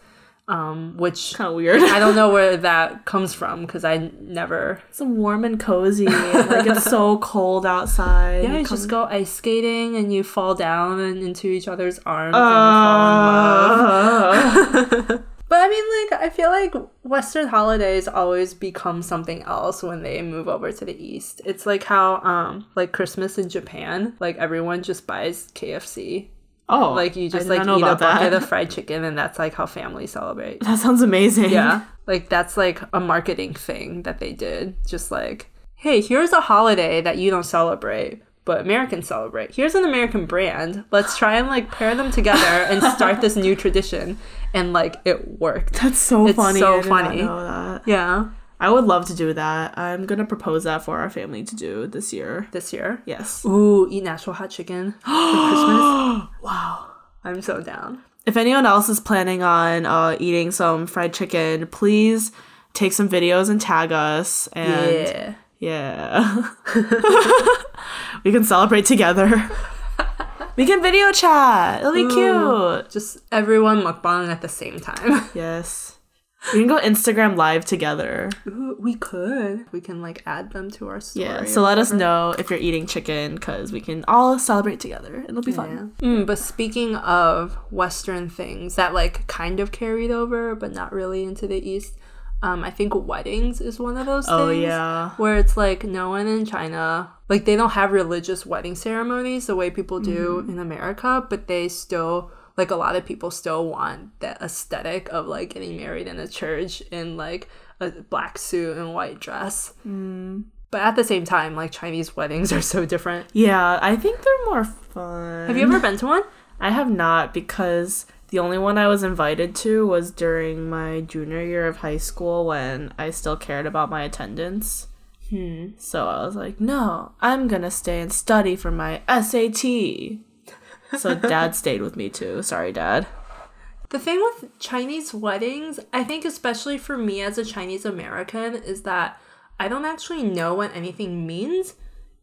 [SPEAKER 1] Um, which
[SPEAKER 2] Kind of weird.
[SPEAKER 1] I don't know where that comes from because I never.
[SPEAKER 2] It's warm and cozy. like it's so cold outside.
[SPEAKER 1] Yeah, you just go ice skating and you fall down and into each other's arms and fall in love.
[SPEAKER 2] Uh,
[SPEAKER 1] But I mean, like, I feel like Western holidays always become something else when they move over to the East. It's like how, um, like Christmas in Japan, like everyone just buys KFC.
[SPEAKER 2] Oh,
[SPEAKER 1] Like you just like eat a bucket of fried chicken, and that's like how families celebrate.
[SPEAKER 2] That sounds amazing.
[SPEAKER 1] Yeah, like that's like a marketing thing that they did. Just like, hey, here's a holiday that you don't celebrate. But Americans celebrate. Here's an American brand. Let's try and like pair them together and start this new tradition. And like it worked.
[SPEAKER 2] That's so
[SPEAKER 1] It's
[SPEAKER 2] funny.
[SPEAKER 1] so
[SPEAKER 2] I did not
[SPEAKER 1] funny. Yeah.
[SPEAKER 2] I would love to do that. I'm gonna propose that for our family to do this year.
[SPEAKER 1] This year.
[SPEAKER 2] Yes.
[SPEAKER 1] Ooh, eat Nashville hot chicken for Christmas. wow. I'm so down.
[SPEAKER 2] If anyone else is planning on uh, eating some fried chicken, please take some videos and tag us. And
[SPEAKER 1] yeah.
[SPEAKER 2] yeah, we can celebrate together. we can video chat. It'll be cute.
[SPEAKER 1] Just everyone mukbang at the same time.
[SPEAKER 2] Yes. We can go Instagram live together.
[SPEAKER 1] Ooh, we could. We can like add them to our story.
[SPEAKER 2] Yeah. So let us know if you're eating chicken because we can all celebrate together. It'll be fun.
[SPEAKER 1] Yeah. Mm, but speaking of Western things that like kind of carried over, but not really into the East, um, I think weddings is one of those
[SPEAKER 2] Oh,
[SPEAKER 1] things.
[SPEAKER 2] yeah.
[SPEAKER 1] Where it's like no one in China, like they don't have religious wedding ceremonies the way people do
[SPEAKER 2] Mm-hmm.
[SPEAKER 1] in America, but they still like a lot of people still want that aesthetic of like getting married in a church in like a black suit and white dress.
[SPEAKER 2] Mm.
[SPEAKER 1] But at the same time, like Chinese weddings are so different.
[SPEAKER 2] Yeah, I think they're more fun.
[SPEAKER 1] Have you ever been to one?
[SPEAKER 2] I have not because the only one I was invited to was during my junior year of high school when I still cared about my attendance. Hmm. So I was like, no, I'm gonna stay and study for my SAT. So dad stayed with me too. Sorry, dad.
[SPEAKER 1] The thing with Chinese weddings, I think especially for me as a Chinese American, is that I don't actually know what anything means.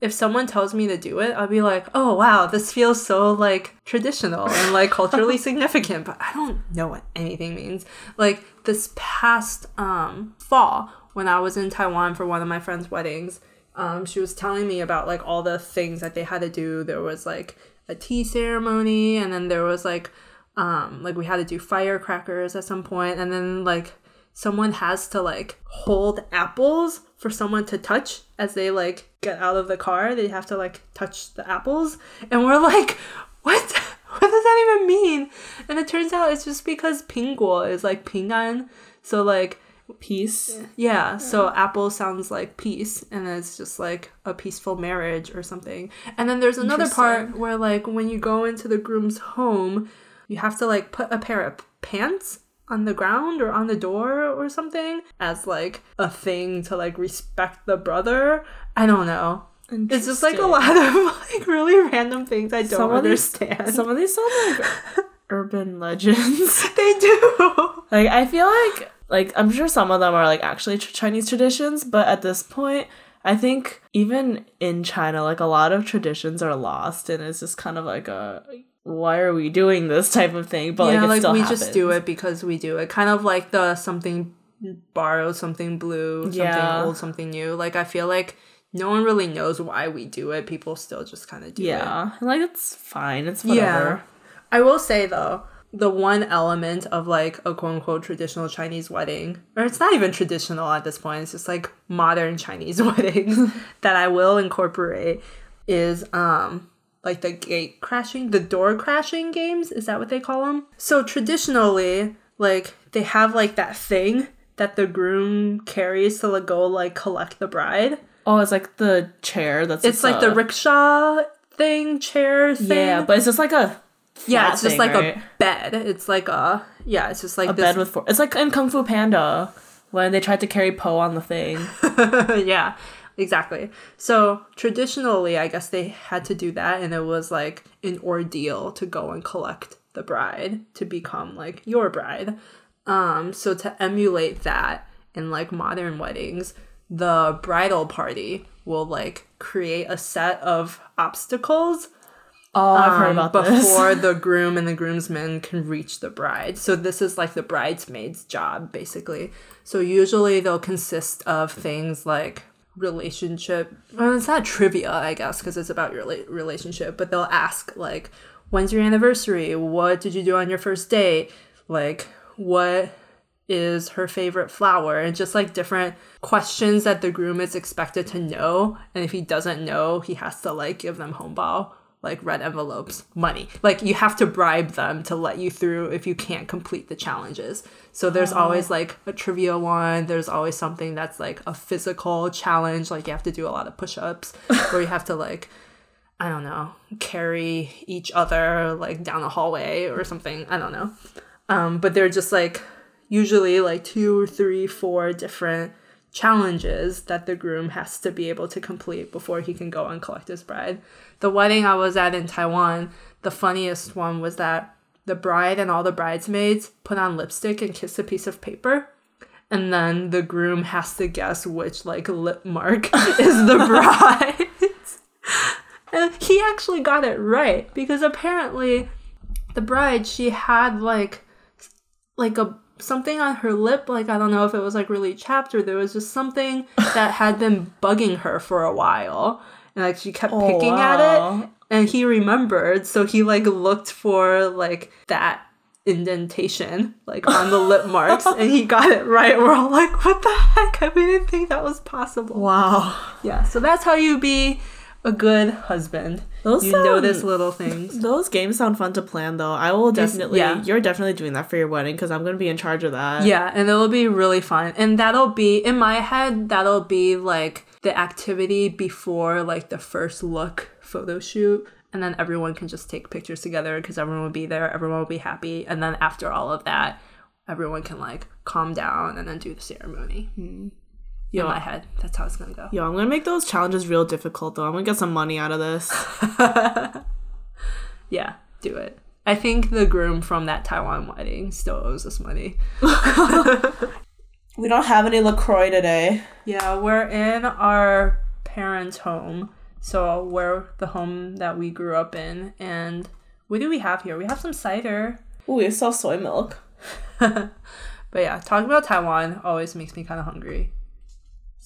[SPEAKER 1] If someone tells me to do it, I'll be like, "Oh wow, this feels so like traditional and like culturally significant," but I don't know what anything means. Like this past um fall when I was in Taiwan for one of my friend's weddings, um she was telling me about like all the things that they had to do. There was like a tea ceremony and then there was like um like we had to do firecrackers at some point and then like someone has to like hold apples for someone to touch as they like get out of the car. They have to like touch the apples and we're like what? What does that even mean? And it turns out it's just because pinguo is like pingan. So like
[SPEAKER 2] Peace.
[SPEAKER 1] yeah, so apple sounds like peace, and it's just like a peaceful marriage or something. And then there's another part where, like, when you go into the groom's home, you have to like put a pair of pants on the ground or on the door or something as like a thing to like respect the brother. I don't know. It's just like a lot of like really random things I don't
[SPEAKER 2] Some of these-
[SPEAKER 1] understand.
[SPEAKER 2] Some of these sound like urban legends.
[SPEAKER 1] they do.
[SPEAKER 2] Like I feel like like I'm sure some of them are like actually tr- Chinese traditions, but at this point, I think even in China, like a lot of traditions are lost, and it's just kind of like a why are we doing this type of thing? But
[SPEAKER 1] yeah,
[SPEAKER 2] like
[SPEAKER 1] like we
[SPEAKER 2] happens.
[SPEAKER 1] just do it because we do it. Kind of like the something borrowed, something blue, something
[SPEAKER 2] Yeah.
[SPEAKER 1] old, something new. Like I feel like no one really knows why we do it. People still just kind of do it.
[SPEAKER 2] Yeah, like it's fine. It's
[SPEAKER 1] Yeah. I will say though, the one element of like a quote unquote traditional Chinese wedding, or it's not even traditional at this point, it's just like modern Chinese weddings that I will incorporate is um like the gate crashing, the door crashing games, is that what they call them? So traditionally, like they have like that thing that the groom carries to like, go like collect the bride.
[SPEAKER 2] Oh, it's like the chair. That's
[SPEAKER 1] It's like the rickshaw thing, chair thing.
[SPEAKER 2] yeah, but it's just like a
[SPEAKER 1] Yeah, it's just
[SPEAKER 2] thing,
[SPEAKER 1] like
[SPEAKER 2] right?
[SPEAKER 1] a bed. It's like a yeah, it's just like
[SPEAKER 2] a
[SPEAKER 1] this.
[SPEAKER 2] bed with four. It's like in Kung Fu Panda when they tried to carry Po on the thing.
[SPEAKER 1] yeah, exactly. So traditionally, I guess they had to do that, and it was like an ordeal to go and collect the bride to become like your bride. Um, so to emulate that in like modern weddings, the bridal party will like create a set of obstacles
[SPEAKER 2] Oh, I've heard about
[SPEAKER 1] before the groom and the groomsmen can reach the bride. So this is like the bridesmaid's job, basically. So usually they'll consist of things like relationship. Well, it's not trivia, I guess, because it's about your rela- relationship. But they'll ask like, "When's your anniversary? What did you do on your first date? Like, what is her favorite flower and just like different questions that the groom is expected to know and if he doesn't know he has to like give them hongbao like red envelopes money. Like you have to bribe them to let you through if you can't complete the challenges. So there's always like a trivia one. There's always something that's like a physical challenge. Like you have to do a lot of push-ups or you have to like I don't know, carry each other like down a hallway or something. I don't know. Um, but they're just like usually like two or three, four different challenges that the groom has to be able to complete before he can go and collect his bride. The wedding I was at in Taiwan, the funniest one was that the bride and all the bridesmaids put on lipstick and kiss a piece of paper. And then the groom has to guess which like lip mark is the bride. And he actually got it right because apparently the bride she had like like a something on her lip like I don't know if it was like really chapped or there was just something that had been bugging her for a while. And like she kept
[SPEAKER 2] Oh,
[SPEAKER 1] picking at it. and he remembered. So he like looked for like that indentation like on the lip marks. And he got it right. We're all like what the heck? I didn't think that was possible.
[SPEAKER 2] Wow.
[SPEAKER 1] yeah, so that's how you be a good husband.
[SPEAKER 2] Those
[SPEAKER 1] you
[SPEAKER 2] sound-
[SPEAKER 1] notice little things.
[SPEAKER 2] Those games sound fun to plan, though. I will definitely.
[SPEAKER 1] yeah.
[SPEAKER 2] You're definitely doing that for your wedding because I'm going to be in charge of that.
[SPEAKER 1] Yeah, and it'll be really fun. And that'll be in my head, that'll be like the activity before like the first look photo shoot. And then everyone can just take pictures together because everyone will be there, everyone will be happy. And then after all of that, everyone can like calm down and then do the ceremony. Hmm. In
[SPEAKER 2] Yeah.
[SPEAKER 1] my head, that's how it's gonna go.
[SPEAKER 2] Yo, I'm gonna make those challenges real difficult though. I'm gonna get some money out of this.
[SPEAKER 1] Yeah, do it. I think the groom from that Taiwan wedding still owes us money.
[SPEAKER 2] we don't have any LaCroix today.
[SPEAKER 1] Yeah, we're in our parents' home. So we're the home that we grew up in. And what do we have here? We have some cider.
[SPEAKER 2] Ooh, we sell soy milk.
[SPEAKER 1] But yeah, talking about Taiwan always makes me kind of hungry.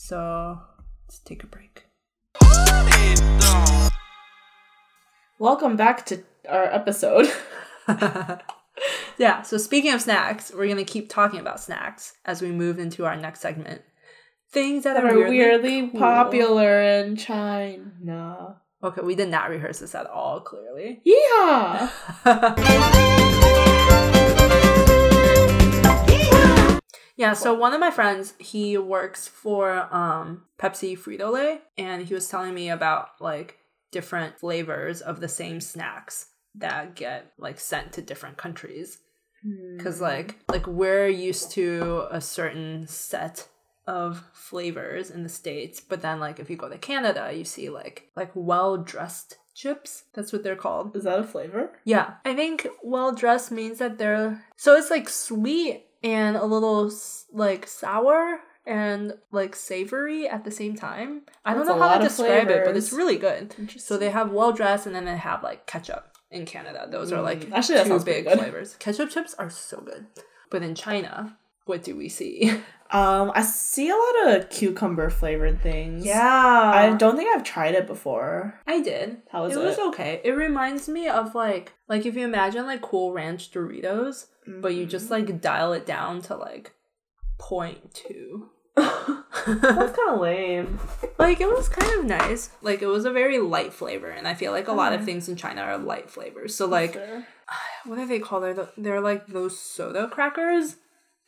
[SPEAKER 1] So let's take a break.
[SPEAKER 2] Welcome back to our episode.
[SPEAKER 1] Yeah, so speaking of snacks, we're going to keep talking about snacks as we move into our next segment. Things that,
[SPEAKER 2] that
[SPEAKER 1] are, weirdly,
[SPEAKER 2] weirdly
[SPEAKER 1] cool.
[SPEAKER 2] popular in China.
[SPEAKER 1] Okay, we did not rehearse this at all, clearly.
[SPEAKER 2] Yeah.
[SPEAKER 1] Yeah, so one of my friends, he works for um Pepsi Frito Lay, and he was telling me about like different flavors of the same snacks that get like sent to different countries. Cause like like we're used to a certain set of flavors in the states, but then like if you go to Canada, you see like like all dressed chips. That's what they're called.
[SPEAKER 2] Is that a flavor?
[SPEAKER 1] Yeah. I think all dressed means that they're so it's like sweet and a little like sour and like savory at the same time. I don't know how to describe it, but it's really good. So they have all dressed and then they have like ketchup in Canada. Those are like
[SPEAKER 2] Mm, actually, that
[SPEAKER 1] two big flavors. Ketchup chips are so good. But in China, what do we see?
[SPEAKER 2] Um, I see a lot of cucumber flavored things. Yeah.
[SPEAKER 1] I
[SPEAKER 2] don't think I've tried it before.
[SPEAKER 1] I did.
[SPEAKER 2] How was
[SPEAKER 1] it
[SPEAKER 2] it?
[SPEAKER 1] was okay. It reminds me of like like if you imagine like Cool Ranch Doritos, but you just like dial it down to like 0.2.
[SPEAKER 2] That's kind of lame.
[SPEAKER 1] like it was kind of nice. Like it was a very light flavor, and I feel like a lot of things in China are light flavors. So like, what do they call? They're the, they're like those soda crackers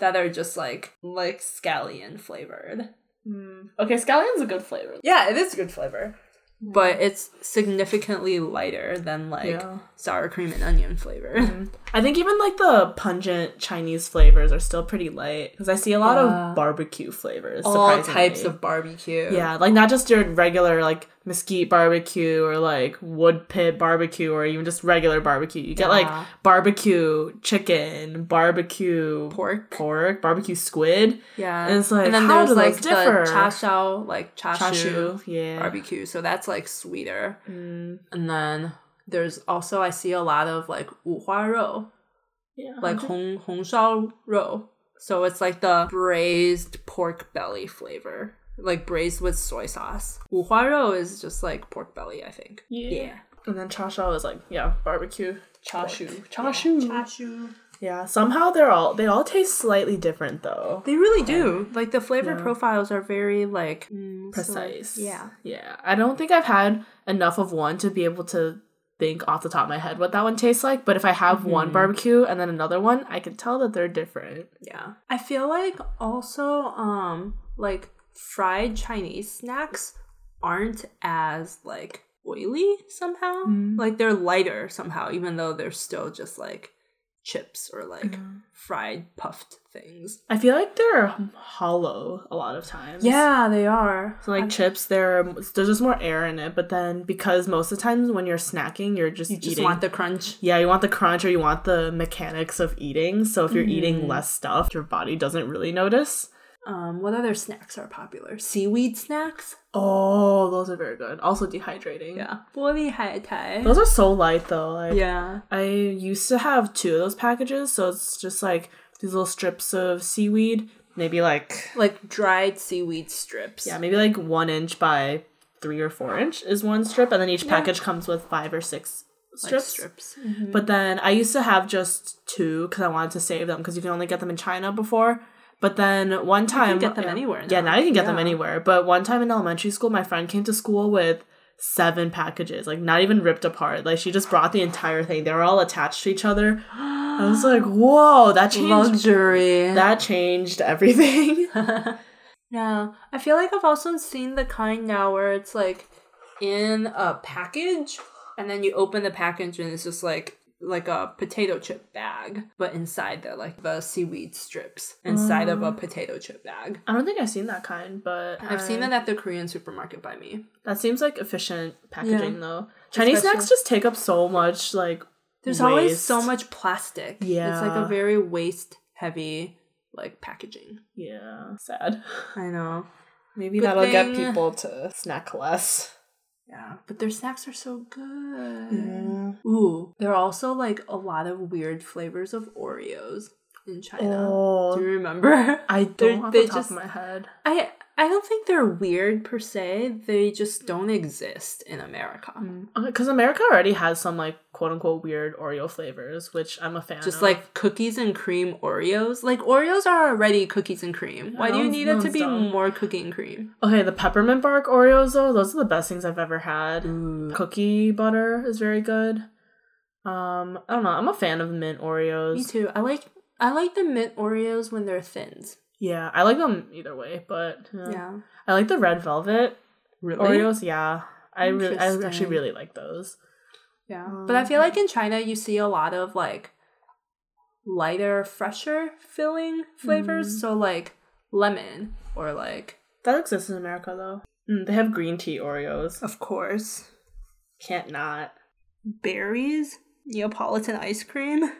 [SPEAKER 1] that are just like like scallion flavored. Hmm.
[SPEAKER 2] okay, scallion's a good flavor.
[SPEAKER 1] Yeah, it is a good flavor. Hmm. but it's significantly lighter than like
[SPEAKER 2] Yeah.
[SPEAKER 1] sour cream and onion flavor. Hmm.
[SPEAKER 2] I think even like the pungent Chinese flavors are still pretty light because I see a lot
[SPEAKER 1] Yeah.
[SPEAKER 2] of barbecue flavors.
[SPEAKER 1] All types of barbecue.
[SPEAKER 2] yeah, like not just your regular like mesquite barbecue or like wood pit barbecue or even just regular barbecue. You get
[SPEAKER 1] yeah.
[SPEAKER 2] like barbecue chicken, barbecue
[SPEAKER 1] pork,
[SPEAKER 2] pork, barbecue squid.
[SPEAKER 1] Yeah,
[SPEAKER 2] and it's like
[SPEAKER 1] and then there's like the differ? chashu, like
[SPEAKER 2] chashu, yeah,
[SPEAKER 1] barbecue. So that's like sweeter.
[SPEAKER 2] Mm.
[SPEAKER 1] And then there's also I see a lot of like wuhua
[SPEAKER 2] yeah,
[SPEAKER 1] like hong hong shao. So it's like the braised pork belly flavor like braised with soy sauce. Wu is just like pork belly, I think.
[SPEAKER 2] Yeah. yeah. And then cha shao is like yeah barbecue cha shu
[SPEAKER 1] cha shu cha shu.
[SPEAKER 2] Yeah, somehow they're all they all taste slightly different though.
[SPEAKER 1] They really do. Like the flavor
[SPEAKER 2] yeah.
[SPEAKER 1] profiles are very like mm,
[SPEAKER 2] precise.
[SPEAKER 1] So, yeah.
[SPEAKER 2] Yeah. I don't think I've had enough of one to be able to think off the top of my head what that one tastes like, but if I have mm-hmm.
[SPEAKER 1] one
[SPEAKER 2] barbecue and then another one, I can tell that they're different.
[SPEAKER 1] Yeah. I feel like also um like fried Chinese snacks aren't as like oily somehow.
[SPEAKER 2] Mm.
[SPEAKER 1] Like they're lighter somehow even though they're still just like chips or like
[SPEAKER 2] Mm-hmm.
[SPEAKER 1] fried puffed things.
[SPEAKER 2] I feel like they're hollow a lot of times.
[SPEAKER 1] Yeah, they are.
[SPEAKER 2] So like chips, there there's just more air in it, but then because most of the times when you're snacking, you're just
[SPEAKER 1] you just
[SPEAKER 2] eating.
[SPEAKER 1] want the crunch.
[SPEAKER 2] yeah, you want the crunch or you want the mechanics of eating. So if you're
[SPEAKER 1] Mm-hmm.
[SPEAKER 2] eating less stuff, your body doesn't really notice.
[SPEAKER 1] Um what other snacks are popular? Seaweed snacks?
[SPEAKER 2] Oh, those are very good. Also dehydrating.
[SPEAKER 1] Yeah. 玻璃海苔.
[SPEAKER 2] Those are so light though. Like,
[SPEAKER 1] Yeah.
[SPEAKER 2] I used to have two of those packages, so it's just like these little strips of seaweed, maybe like
[SPEAKER 1] Like dried seaweed strips.
[SPEAKER 2] yeah, maybe like one inch by three or four inch is one strip, and then each package comes with five or six
[SPEAKER 1] Like
[SPEAKER 2] strips.
[SPEAKER 1] strips.
[SPEAKER 2] But then I used to have just two because I wanted to save them because you can only get them in China before. But then one time,
[SPEAKER 1] get them
[SPEAKER 2] yeah.
[SPEAKER 1] anywhere
[SPEAKER 2] Yeah,
[SPEAKER 1] now.
[SPEAKER 2] now you can get them anywhere. But one time in elementary school, my friend came to school with seven packages, like not even ripped apart. Like she just brought the entire thing. They were all attached to each other. I was like, whoa, that changed.
[SPEAKER 1] Luxury.
[SPEAKER 2] That changed everything.
[SPEAKER 1] Yeah, I feel like I've also seen the kind now where it's like in a package, and then you open the package and it's just like like a potato chip bag, but inside they're like the seaweed strips inside of a mm. potato chip bag.
[SPEAKER 2] I don't think I've seen that kind, but
[SPEAKER 1] I've seen
[SPEAKER 2] I-
[SPEAKER 1] that at the Korean supermarket by me.
[SPEAKER 2] That seems like efficient packaging
[SPEAKER 1] Yeah.
[SPEAKER 2] though. Chinese
[SPEAKER 1] Especially-
[SPEAKER 2] snacks just take up so much like
[SPEAKER 1] There's always so much plastic. Yeah. It's like a very waste heavy like packaging.
[SPEAKER 2] Yeah, sad.
[SPEAKER 1] I know.
[SPEAKER 2] Maybe
[SPEAKER 1] Good
[SPEAKER 2] that'll get people to snack less.
[SPEAKER 1] Yeah, but their snacks are so good. Mm-hmm. Ooh, there are also like a lot of weird flavors of Oreos in China.
[SPEAKER 2] Oh,
[SPEAKER 1] Do you remember?
[SPEAKER 2] I
[SPEAKER 1] They're-
[SPEAKER 2] don't have
[SPEAKER 1] they
[SPEAKER 2] the top
[SPEAKER 1] just-
[SPEAKER 2] of my head.
[SPEAKER 1] I I don't think they're weird per se. They just don't exist in America.
[SPEAKER 2] Because America already has some like quote unquote weird Oreo flavors, which I'm a fan of.
[SPEAKER 1] Just
[SPEAKER 2] of.
[SPEAKER 1] like cookies and cream Oreos. Like Oreos are already cookies and cream. Why do you need
[SPEAKER 2] one's-
[SPEAKER 1] it to be
[SPEAKER 2] dumb.
[SPEAKER 1] more cookie and cream?
[SPEAKER 2] okay, the peppermint bark Oreos though, those are the best things I've ever had. Cookie butter is very good. Um, I don't know. I'm a fan of mint Oreos.
[SPEAKER 1] Me too. I like I like the mint Oreos when they're thins.
[SPEAKER 2] Yeah, I like them either way, but yeah.
[SPEAKER 1] Yeah.
[SPEAKER 2] I like the red velvet
[SPEAKER 1] Really?
[SPEAKER 2] Oreos. Yeah, I really, I actually really like those.
[SPEAKER 1] Yeah. But I um, feel like in China you see a lot of like lighter, fresher filling flavors. Mm-hmm. So like lemon or like
[SPEAKER 2] That exists in America though. Mm, they have green tea Oreos.
[SPEAKER 1] of course
[SPEAKER 2] Can't not.
[SPEAKER 1] berries, Neapolitan ice cream.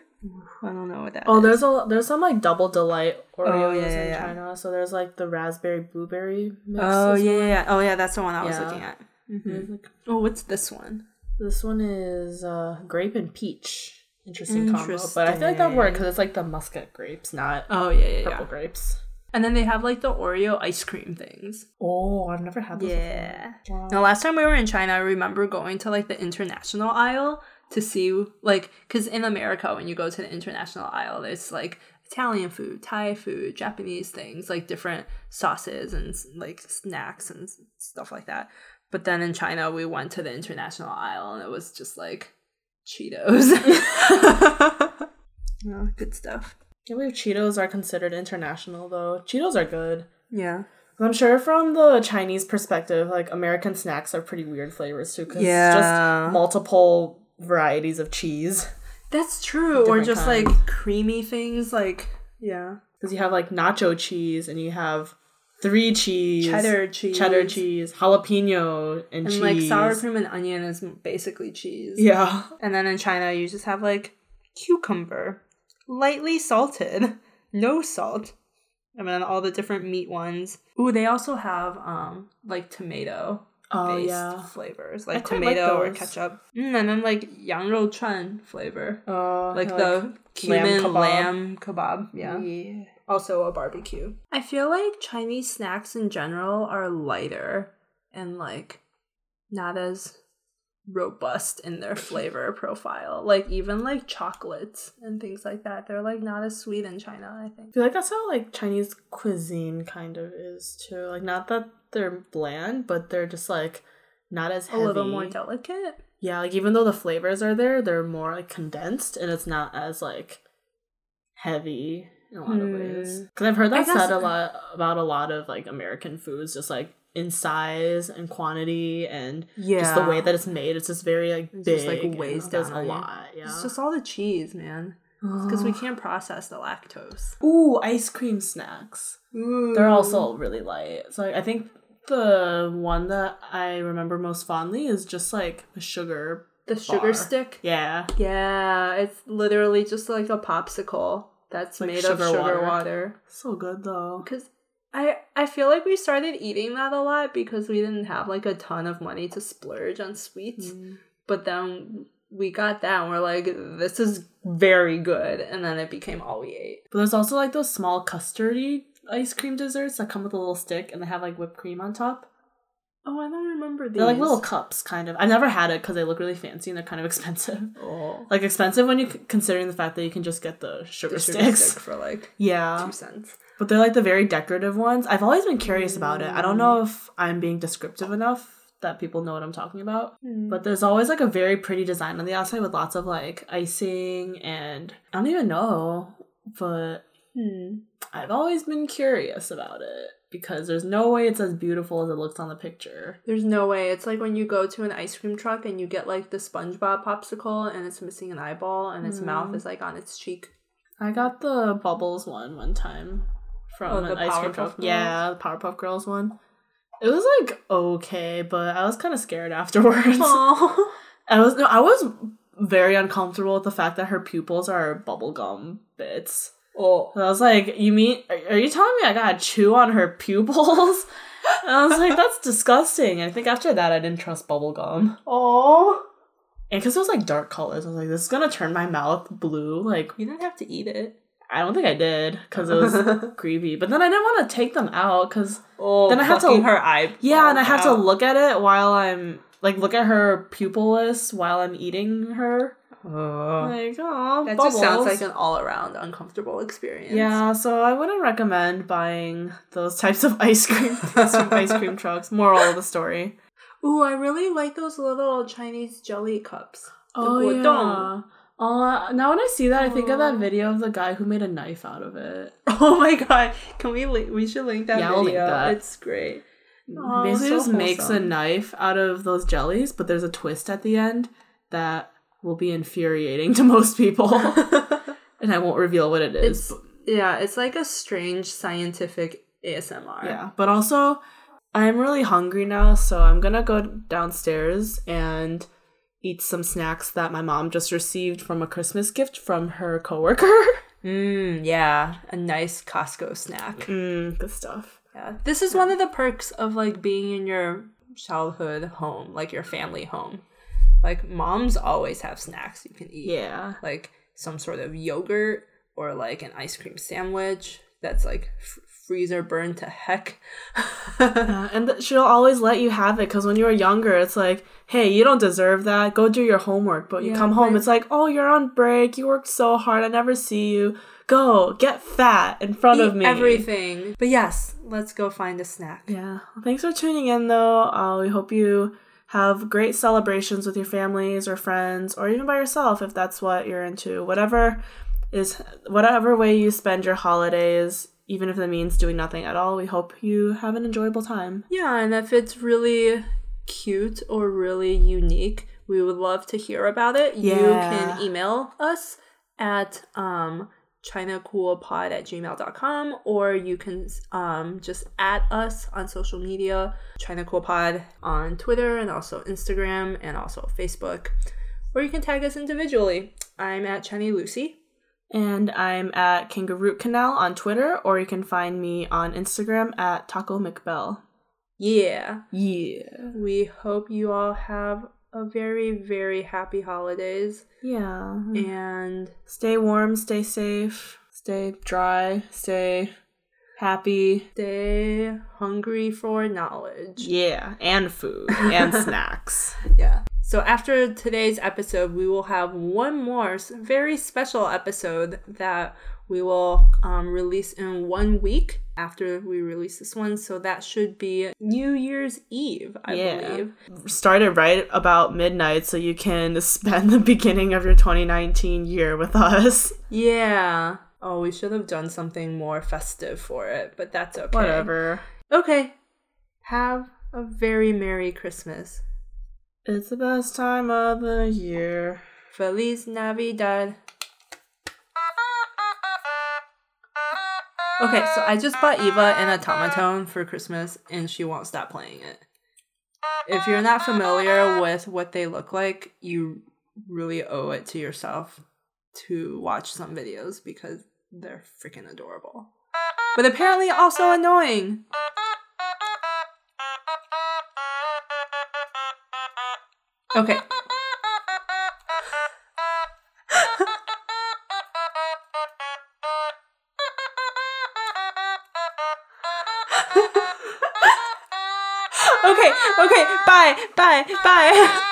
[SPEAKER 1] I don't know what that
[SPEAKER 2] Oh,
[SPEAKER 1] is.
[SPEAKER 2] there's a there's some like double delight Oreos
[SPEAKER 1] yeah, yeah,
[SPEAKER 2] in
[SPEAKER 1] yeah.
[SPEAKER 2] China. So there's like the raspberry blueberry mix.
[SPEAKER 1] Oh yeah,
[SPEAKER 2] well.
[SPEAKER 1] yeah, yeah. Oh yeah, that's the one I was looking at.
[SPEAKER 2] There's, like-
[SPEAKER 1] Oh, what's this one?
[SPEAKER 2] This one is uh, grape and peach. Interesting, combo, but I feel like that
[SPEAKER 1] Interesting.
[SPEAKER 2] work because it's like the muscat grapes, not
[SPEAKER 1] Oh yeah, yeah,
[SPEAKER 2] purple grapes.
[SPEAKER 1] And then they have like the Oreo ice cream things.
[SPEAKER 2] Oh, I've never had those.
[SPEAKER 1] Yeah.
[SPEAKER 2] Wow.
[SPEAKER 1] Now, last time we were in China, I remember going to like the international aisle to see, like, because in America, when you go to the international aisle, there's like Italian food, Thai food, Japanese things, like different sauces and like snacks and stuff like that. But then in China, we went to the international aisle and it was just like Cheetos. oh, good stuff.
[SPEAKER 2] I can't believe Cheetos are considered international though. Cheetos are good.
[SPEAKER 1] Yeah.
[SPEAKER 2] I'm sure from the Chinese perspective, like American snacks are pretty weird flavors too, because
[SPEAKER 1] Yeah.
[SPEAKER 2] just multiple varieties of cheese.
[SPEAKER 1] That's true. Or just
[SPEAKER 2] kinds.
[SPEAKER 1] like creamy things like yeah.
[SPEAKER 2] Because you have like nacho cheese and you have three cheese,
[SPEAKER 1] Cheddar cheese.
[SPEAKER 2] cheddar cheese, jalapeno, and,
[SPEAKER 1] And
[SPEAKER 2] cheese.
[SPEAKER 1] like sour cream and onion is basically cheese.
[SPEAKER 2] Yeah.
[SPEAKER 1] And then in China you just have like cucumber. Lightly salted. No salt. And then all the different meat ones. Ooh, they also have um like tomato
[SPEAKER 2] Oh
[SPEAKER 1] based
[SPEAKER 2] yeah.
[SPEAKER 1] flavors. Like
[SPEAKER 2] quite like
[SPEAKER 1] tomato or ketchup. Mm, and then like yang rou chuan flavor.
[SPEAKER 2] Uh,
[SPEAKER 1] like the cumin
[SPEAKER 2] lamb
[SPEAKER 1] lamb
[SPEAKER 2] kebab.
[SPEAKER 1] kebab. Yeah.
[SPEAKER 2] yeah.
[SPEAKER 1] Also a barbecue. I feel like Chinese snacks in general are lighter and like not as robust in their flavor profile. Like even like chocolates and things like that. They're like not as sweet in China, I think.
[SPEAKER 2] I feel like that's how like Chinese cuisine kind of is too. Like not that they're bland, but they're just like not as
[SPEAKER 1] A little more delicate.
[SPEAKER 2] Yeah, like even though the flavors are there, they're more like condensed and it's not as like heavy in a lot of
[SPEAKER 1] Hmm.
[SPEAKER 2] ways. Because I've heard that said a lot about a lot of like American foods, just like in size and quantity and
[SPEAKER 1] Yeah.
[SPEAKER 2] just the way that it's made. It's just very like
[SPEAKER 1] It's
[SPEAKER 2] big.
[SPEAKER 1] just, like, weighs down
[SPEAKER 2] a lot. Yeah.
[SPEAKER 1] It's just all the cheese, man. Because we can't process the lactose.
[SPEAKER 2] Ooh, ice cream snacks. They're also really light. So I think the one that I remember most fondly is just like a sugar.
[SPEAKER 1] the sugar stick.
[SPEAKER 2] Yeah.
[SPEAKER 1] Yeah, it's literally just like a popsicle that's
[SPEAKER 2] Like
[SPEAKER 1] made of
[SPEAKER 2] sugar
[SPEAKER 1] sugar
[SPEAKER 2] water.
[SPEAKER 1] water.
[SPEAKER 2] So good though.
[SPEAKER 1] Because I I feel like we started eating that a lot because we didn't have like a ton of money to splurge on sweets.
[SPEAKER 2] Mm.
[SPEAKER 1] But then we got that and we're like, this is very good. And then it became all we ate.
[SPEAKER 2] But there's also like those small custardy ice cream desserts that come with a little stick and they have like whipped cream on top.
[SPEAKER 1] Oh, I don't remember these.
[SPEAKER 2] They're like little cups, kind of. I've never had it because they look really fancy and they're kind of expensive.
[SPEAKER 1] oh,
[SPEAKER 2] Like expensive when you considering the fact that you can just get the sugar
[SPEAKER 1] the sugar
[SPEAKER 2] sticks.
[SPEAKER 1] stick for like
[SPEAKER 2] Yeah,
[SPEAKER 1] two cents.
[SPEAKER 2] But they're like the very decorative ones. I've always been curious about it. I don't know mm. if I'm being descriptive enough that people know what I'm talking about. Mm. But there's always like a very pretty design on the outside with lots of like icing and I don't even know, but
[SPEAKER 1] Hmm.
[SPEAKER 2] I've always been curious about it because there's no way it's as beautiful as it looks on the picture.
[SPEAKER 1] There's no way. It's like when you go to an ice cream truck and you get like the SpongeBob popsicle and it's missing an eyeball and its mouth mm. is like on its cheek.
[SPEAKER 2] I got the bubbles one one time from
[SPEAKER 1] Oh,
[SPEAKER 2] an
[SPEAKER 1] the
[SPEAKER 2] ice cream
[SPEAKER 1] Powerpuff
[SPEAKER 2] truck.
[SPEAKER 1] Girls?
[SPEAKER 2] Yeah, the Powerpuff Girls one. It was like okay, but I was kind of scared afterwards.
[SPEAKER 1] Oh.
[SPEAKER 2] I was no, I was very uncomfortable with the fact that her pupils are bubblegum bits.
[SPEAKER 1] oh.
[SPEAKER 2] And I was like, "You mean? Are, you telling me I gotta chew on her pupils?" and I was like, "That's disgusting." And I think after that, I didn't trust bubblegum.
[SPEAKER 1] Oh.
[SPEAKER 2] And because it was like dark colors, I was like, "This is gonna turn my mouth blue." Like,
[SPEAKER 1] You didn't have to eat it.
[SPEAKER 2] I don't think I did because it was creepy. But then I didn't want to take them out because
[SPEAKER 1] Oh,
[SPEAKER 2] Then I have to-
[SPEAKER 1] her eye.
[SPEAKER 2] yeah, and I have to look at it while I'm like look at her pupilless while I'm eating her.
[SPEAKER 1] Oh.
[SPEAKER 2] Like, oh,
[SPEAKER 1] That just sounds like an all-around uncomfortable experience.
[SPEAKER 2] Yeah, so I wouldn't recommend buying those types of ice cream from ice cream trucks. Moral of the story.
[SPEAKER 1] Ooh, I really like those little Chinese jelly cups.
[SPEAKER 2] Oh yeah. Uh, now when I see that, I think of that video of the guy who made a knife out of it.
[SPEAKER 1] Oh my god! Can we link? We should link that
[SPEAKER 2] Yeah,
[SPEAKER 1] video.
[SPEAKER 2] we'll link that.
[SPEAKER 1] It's great. Aw,
[SPEAKER 2] Basically,
[SPEAKER 1] so
[SPEAKER 2] just makes a
[SPEAKER 1] wholesome.
[SPEAKER 2] knife out of those jellies, but there's a twist at the end that will be infuriating to most people, and I won't reveal what it is.
[SPEAKER 1] It's
[SPEAKER 2] but-
[SPEAKER 1] yeah, it's like a strange scientific ASMR.
[SPEAKER 2] Yeah, but also I'm really hungry now, so I'm gonna go downstairs and eat some snacks that my mom just received from a Christmas gift from her coworker.
[SPEAKER 1] Mm, yeah, a nice Costco snack.
[SPEAKER 2] mm, good stuff.
[SPEAKER 1] Yeah, this is one of the perks of like being in your childhood home, like your family home. Like moms always have snacks you can eat.
[SPEAKER 2] Yeah.
[SPEAKER 1] like some sort of yogurt or like an ice cream sandwich that's like f- freezer burned to heck.
[SPEAKER 2] Yeah, and th- she'll always let you have it because when you were younger, it's like, hey, you don't deserve that. Go do your homework. But you
[SPEAKER 1] Yeah,
[SPEAKER 2] come home,
[SPEAKER 1] but-
[SPEAKER 2] it's like, oh, you're on break. You worked so hard. I never see you. Go get fat in front of me.
[SPEAKER 1] everything. But yes, let's go find a snack.
[SPEAKER 2] Yeah. Well, thanks for tuning in, though. Uh, we hope you have great celebrations with your families or friends, or even by yourself if that's what you're into. Whatever is, whatever way you spend your holidays, even if it means doing nothing at all, we hope you have an enjoyable time.
[SPEAKER 1] Yeah, and if it's really cute or really unique, we would love to hear about it. You can email us at um chinacoolpod at gmail.com or you can um, just at us on social media china cool pod on twitter and also instagram and also facebook or you can tag us individually i'm at chiny lucy
[SPEAKER 2] And I'm at Kangaroo Canal on Twitter, or you can find me on Instagram at Taco McBell.
[SPEAKER 1] yeah
[SPEAKER 2] Yeah.
[SPEAKER 1] we hope you all have a very very happy holidays
[SPEAKER 2] Yeah.
[SPEAKER 1] and
[SPEAKER 2] Stay warm, stay safe, stay dry, stay happy.
[SPEAKER 1] stay hungry for knowledge.
[SPEAKER 2] Yeah. And food and snacks.
[SPEAKER 1] Yeah. So after today's episode, we will have one more very special episode that we will um, release in one week after we release this one. So that should be New Year's Eve, I
[SPEAKER 2] Yeah.
[SPEAKER 1] believe.
[SPEAKER 2] Started right about midnight so you can spend the beginning of your 2019 year with us.
[SPEAKER 1] Yeah. Oh, we should have done something more festive for it, but that's okay.
[SPEAKER 2] Whatever.
[SPEAKER 1] Okay. Have a very Merry Christmas.
[SPEAKER 2] It's the best time of the year.
[SPEAKER 1] Feliz Navidad. Okay, so I just bought Eva an automaton for Christmas and she won't stop playing it. If you're not familiar with what they look like, you really owe it to yourself to watch some videos because they're freaking adorable. But apparently also annoying. Okay.
[SPEAKER 2] Okay, okay, bye, bye, bye.